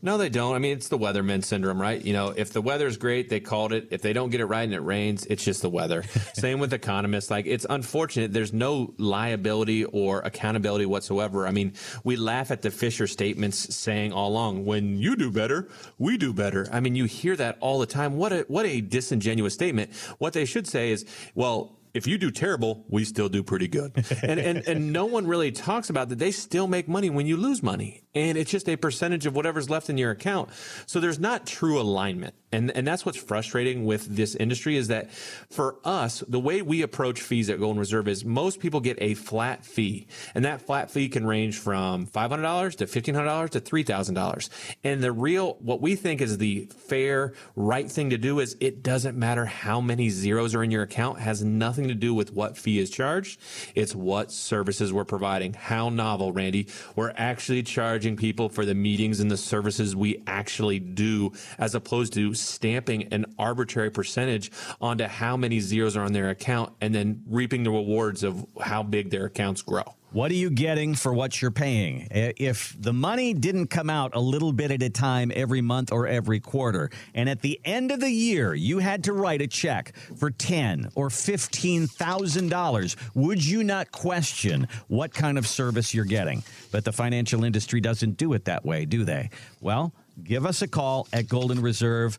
No, they don't. I mean, it's the weatherman syndrome, right? You know, if the weather's great, they called it. If they don't get it right and it rains, it's just the weather. Same with economists. Like, it's unfortunate. There's no liability or accountability whatsoever. I mean, we laugh at the Fisher statements saying all along, when you do better, we do better. I mean, you hear that all the time. What a, what a disingenuous statement. What they should say is, well, if you do terrible, we still do pretty good. And, and, and no one really talks about that they still make money when you lose money. And it's just a percentage of whatever's left in your account. So there's not true alignment. And, and that's what's frustrating with this industry is that for us, the way we approach fees at Golden Reserve is most people get a flat fee. And that flat fee can range from $500 to $1,500 to $3,000. And the real, what we think is the fair, right thing to do is it doesn't matter how many zeros are in your account, has nothing to do with what fee is charged. It's what services we're providing. How novel, Randy. We're actually charging people for the meetings and the services we actually do as opposed to stamping an arbitrary percentage onto how many zeros are on their account and then reaping the rewards of how big their accounts grow. What are you getting for what you're paying? If the money didn't come out a little bit at a time every month or every quarter, and at the end of the year you had to write a check for ten or fifteen thousand dollars, would you not question what kind of service you're getting? But the financial industry doesn't do it that way, do they? Well, give us a call at Golden Reserve.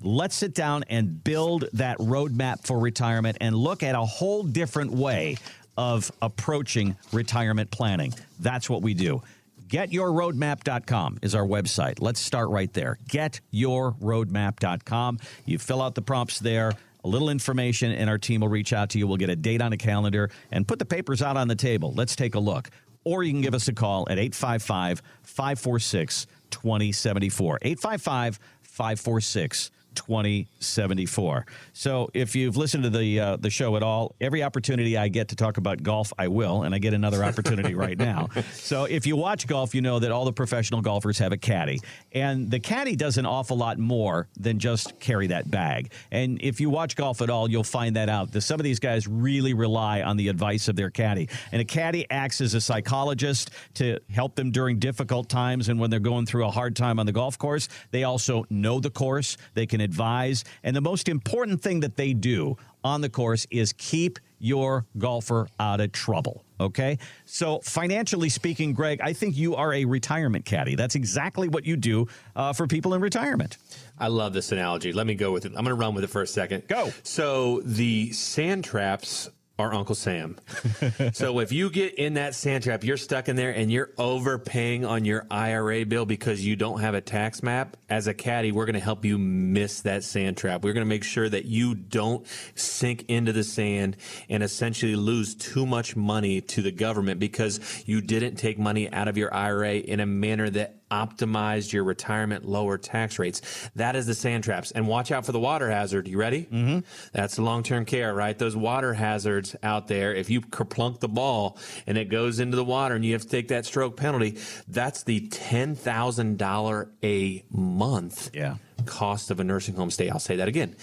Let's sit down and build that roadmap for retirement and look at a whole different way of approaching retirement planning. That's what we do. GetYourRoadmap.com is our website. Let's start right there. GetYourRoadmap.com. You fill out the prompts there a little information, and our team will reach out to you. We'll get a date on a calendar and put the papers out on the table. Let's take a look. Or you can give us a call at 855 546 2074. 855 546 2074. So if you've listened to the uh, the show at all, every opportunity I get to talk about golf, I will, and I get another opportunity right now. So if you watch golf, you know that all the professional golfers have a caddy, and the caddy does an awful lot more than just carry that bag. And if you watch golf at all, you'll find that out. That some of these guys really rely on the advice of their caddy, and a caddy acts as a psychologist to help them during difficult times and when they're going through a hard time on the golf course. They also know the course. They can advise. And the most important thing that they do on the course is keep your golfer out of trouble. Okay. So, financially speaking, Greg, I think you are a retirement caddy. That's exactly what you do uh, for people in retirement. I love this analogy. Let me go with it. I'm going to run with it for a second. Go. So, the sand traps are Uncle Sam. so if you get in that sand trap, you're stuck in there and you're overpaying on your IRA bill because you don't have a tax map. As a caddy, we're going to help you miss that sand trap. We're going to make sure that you don't sink into the sand and essentially lose too much money to the government because you didn't take money out of your IRA in a manner that optimized your retirement lower tax rates. That is the sand traps. And watch out for the water hazard. You ready? Mm-hmm. That's long term care, right? Those water hazards out there. If you kerplunk the ball and it goes into the water and you have to take that stroke penalty, that's the $10,000 a month yeah. cost of a nursing home stay. I'll say that again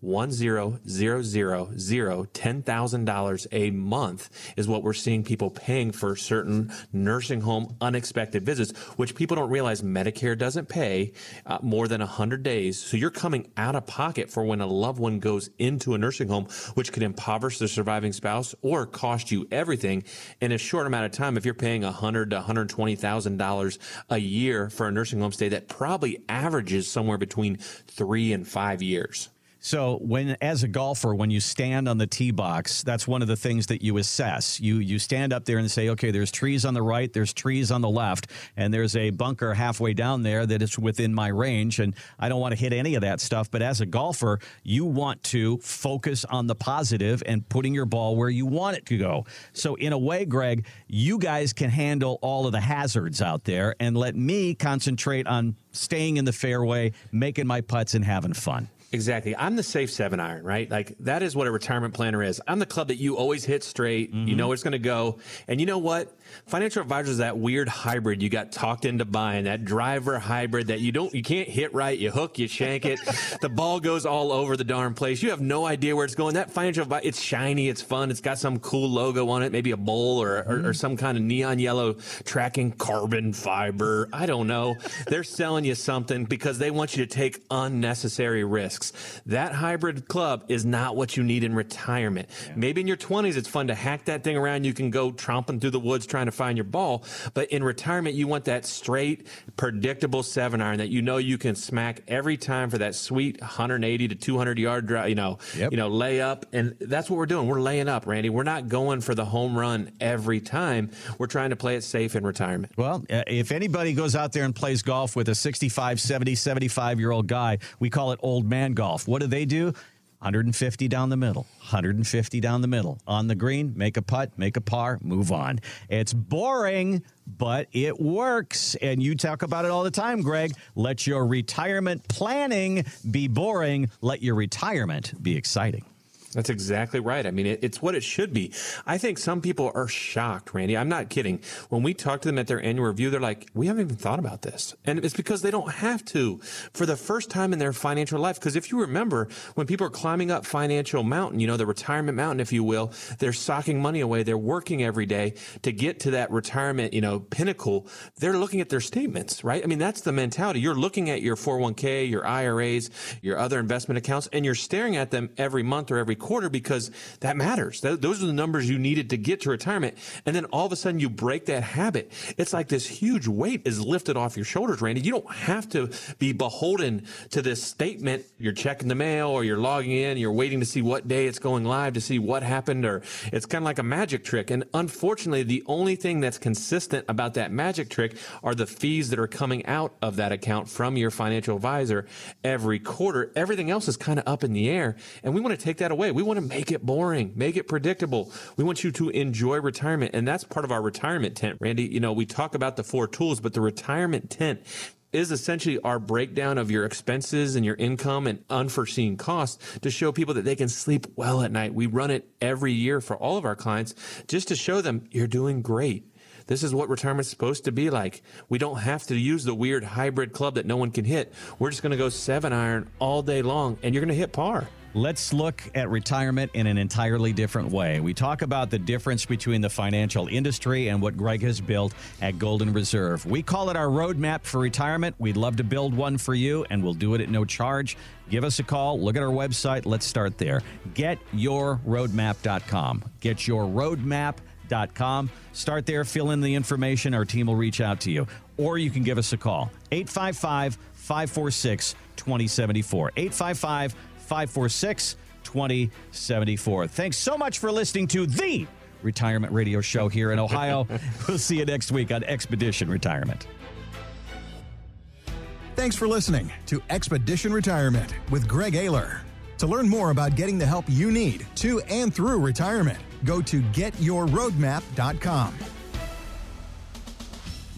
one zero zero zero zero ten thousand dollars a month is what we're seeing people paying for certain nursing home unexpected visits, which people don't realize Medicare doesn't pay uh, more than hundred days. So you're coming out of pocket for when a loved one goes into a nursing home, which could impoverish the surviving spouse or cost you everything in a short amount of time. If you're paying a hundred to hundred twenty thousand dollars a year for a nursing home stay, that probably averages somewhere between three and five years. So when as a golfer, when you stand on the tee box, that's one of the things that you assess. You you stand up there and say, okay, there's trees on the right, there's trees on the left, and there's a bunker halfway down there that is within my range, and I don't want to hit any of that stuff. But as a golfer, you want to focus on the positive and putting your ball where you want it to go. So in a way, Greg, you guys can handle all of the hazards out there and let me concentrate on staying in the fairway, making my putts and having fun. Exactly. I'm the safe seven iron, right? Like that is what a retirement planner is. I'm the club that you always hit straight. Mm-hmm. You know it's going to go. And you know what? Financial advisor is that weird hybrid you got talked into buying, that driver hybrid that you don't, you can't hit right. You hook, you shank it. the ball goes all over the darn place. You have no idea where it's going. That financial advisor, it's shiny. It's fun. It's got some cool logo on it, maybe a bowl or, or, or some kind of neon yellow tracking carbon fiber. I don't know. They're selling you something because they want you to take unnecessary risks. That hybrid club is not what you need in retirement. Yeah. Maybe in your 20s, it's fun to hack that thing around. You can go tromping through the woods trying to find your ball. But in retirement, you want that straight, predictable seven iron that you know you can smack every time for that sweet 180 to 200 yard drive, you know, yep. you know, lay up. And that's what we're doing. We're laying up, Randy. We're not going for the home run every time. We're trying to play it safe in retirement. Well, uh, if anybody goes out there and plays golf with a 65, 70, 75 year old guy, we call it old man golf. What do they do? 150 down the middle, 150 down the middle. On the green, make a putt, make a par, move on. It's boring, but it works. And you talk about it all the time, Greg. Let your retirement planning be boring, let your retirement be exciting. That's exactly right. I mean, it, it's what it should be. I think some people are shocked, Randy. I'm not kidding. When we talk to them at their annual review, they're like, we haven't even thought about this. And it's because they don't have to for the first time in their financial life. Because if you remember, when people are climbing up financial mountain, you know, the retirement mountain, if you will, they're socking money away. They're working every day to get to that retirement, you know, pinnacle. They're looking at their statements, right? I mean, that's the mentality. You're looking at your 401k, your IRAs, your other investment accounts, and you're staring at them every month or every quarter because that matters. those are the numbers you needed to get to retirement. And then all of a sudden you break that habit. It's like this huge weight is lifted off your shoulders, Randy. You don't have to be beholden to this statement. You're checking the mail or you're logging in, you're waiting to see what day it's going live to see what happened, or it's kind of like a magic trick. And unfortunately, the only thing that's consistent about that magic trick are the fees that are coming out of that account from your financial advisor every quarter. Everything else is kind of up in the air. And we want to take that We want to make it boring, make it predictable. We want you to enjoy retirement. And that's part of our retirement tent. Randy, you know, we talk about the four tools, but the retirement tent is essentially our breakdown of your expenses and your income and unforeseen costs to show people that they can sleep well at night. We run it every year for all of our clients just to show them you're doing great. This is what retirement's supposed to be like. We don't have to use the weird hybrid club that no one can hit. We're just going to go seven iron all day long and you're going to hit par. Let's look at retirement in an entirely different way. We talk about the difference between the financial industry and what Greg has built at Golden Reserve. We call it our roadmap for retirement. We'd love to build one for you, and we'll do it at no charge. Give us a call. Look at our website. Let's start there. GetYourRoadmap.com. GetYourRoadmap.com. Start there, fill in the information. Our team will reach out to you. Or you can give us a call 855 546 2074. 855 546 2074. Thanks so much for listening to the retirement radio show here in Ohio. we'll see you next week on Expedition Retirement. Thanks for listening to Expedition Retirement with Greg Ayler. To learn more about getting the help you need to and through retirement, go to getyourroadmap.com.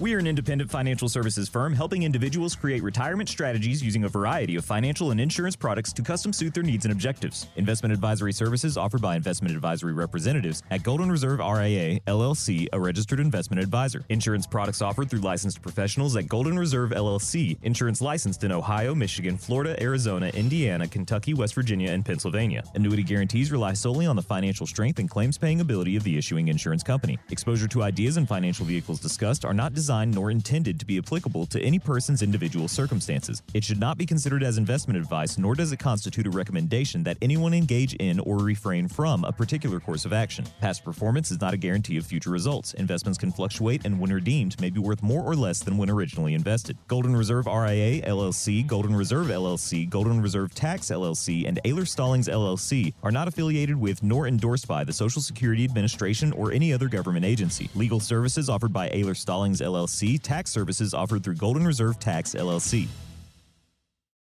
We are an independent financial services firm helping individuals create retirement strategies using a variety of financial and insurance products to custom suit their needs and objectives. Investment advisory services offered by investment advisory representatives at Golden Reserve RIA, LLC, a registered investment advisor. Insurance products offered through licensed professionals at Golden Reserve LLC, insurance licensed in Ohio, Michigan, Florida, Arizona, Indiana, Kentucky, West Virginia, and Pennsylvania. Annuity guarantees rely solely on the financial strength and claims paying ability of the issuing insurance company. Exposure to ideas and financial vehicles discussed are not designed designed nor intended to be applicable to any person's individual circumstances. It should not be considered as investment advice, nor does it constitute a recommendation that anyone engage in or refrain from a particular course of action. Past performance is not a guarantee of future results. Investments can fluctuate, and when redeemed, may be worth more or less than when originally invested. Golden Reserve RIA LLC, Golden Reserve LLC, Golden Reserve Tax LLC, and Ayler Stallings LLC are not affiliated with nor endorsed by the Social Security Administration or any other government agency. Legal services offered by Ayler Stallings LLC LLC tax services offered through Golden Reserve Tax LLC.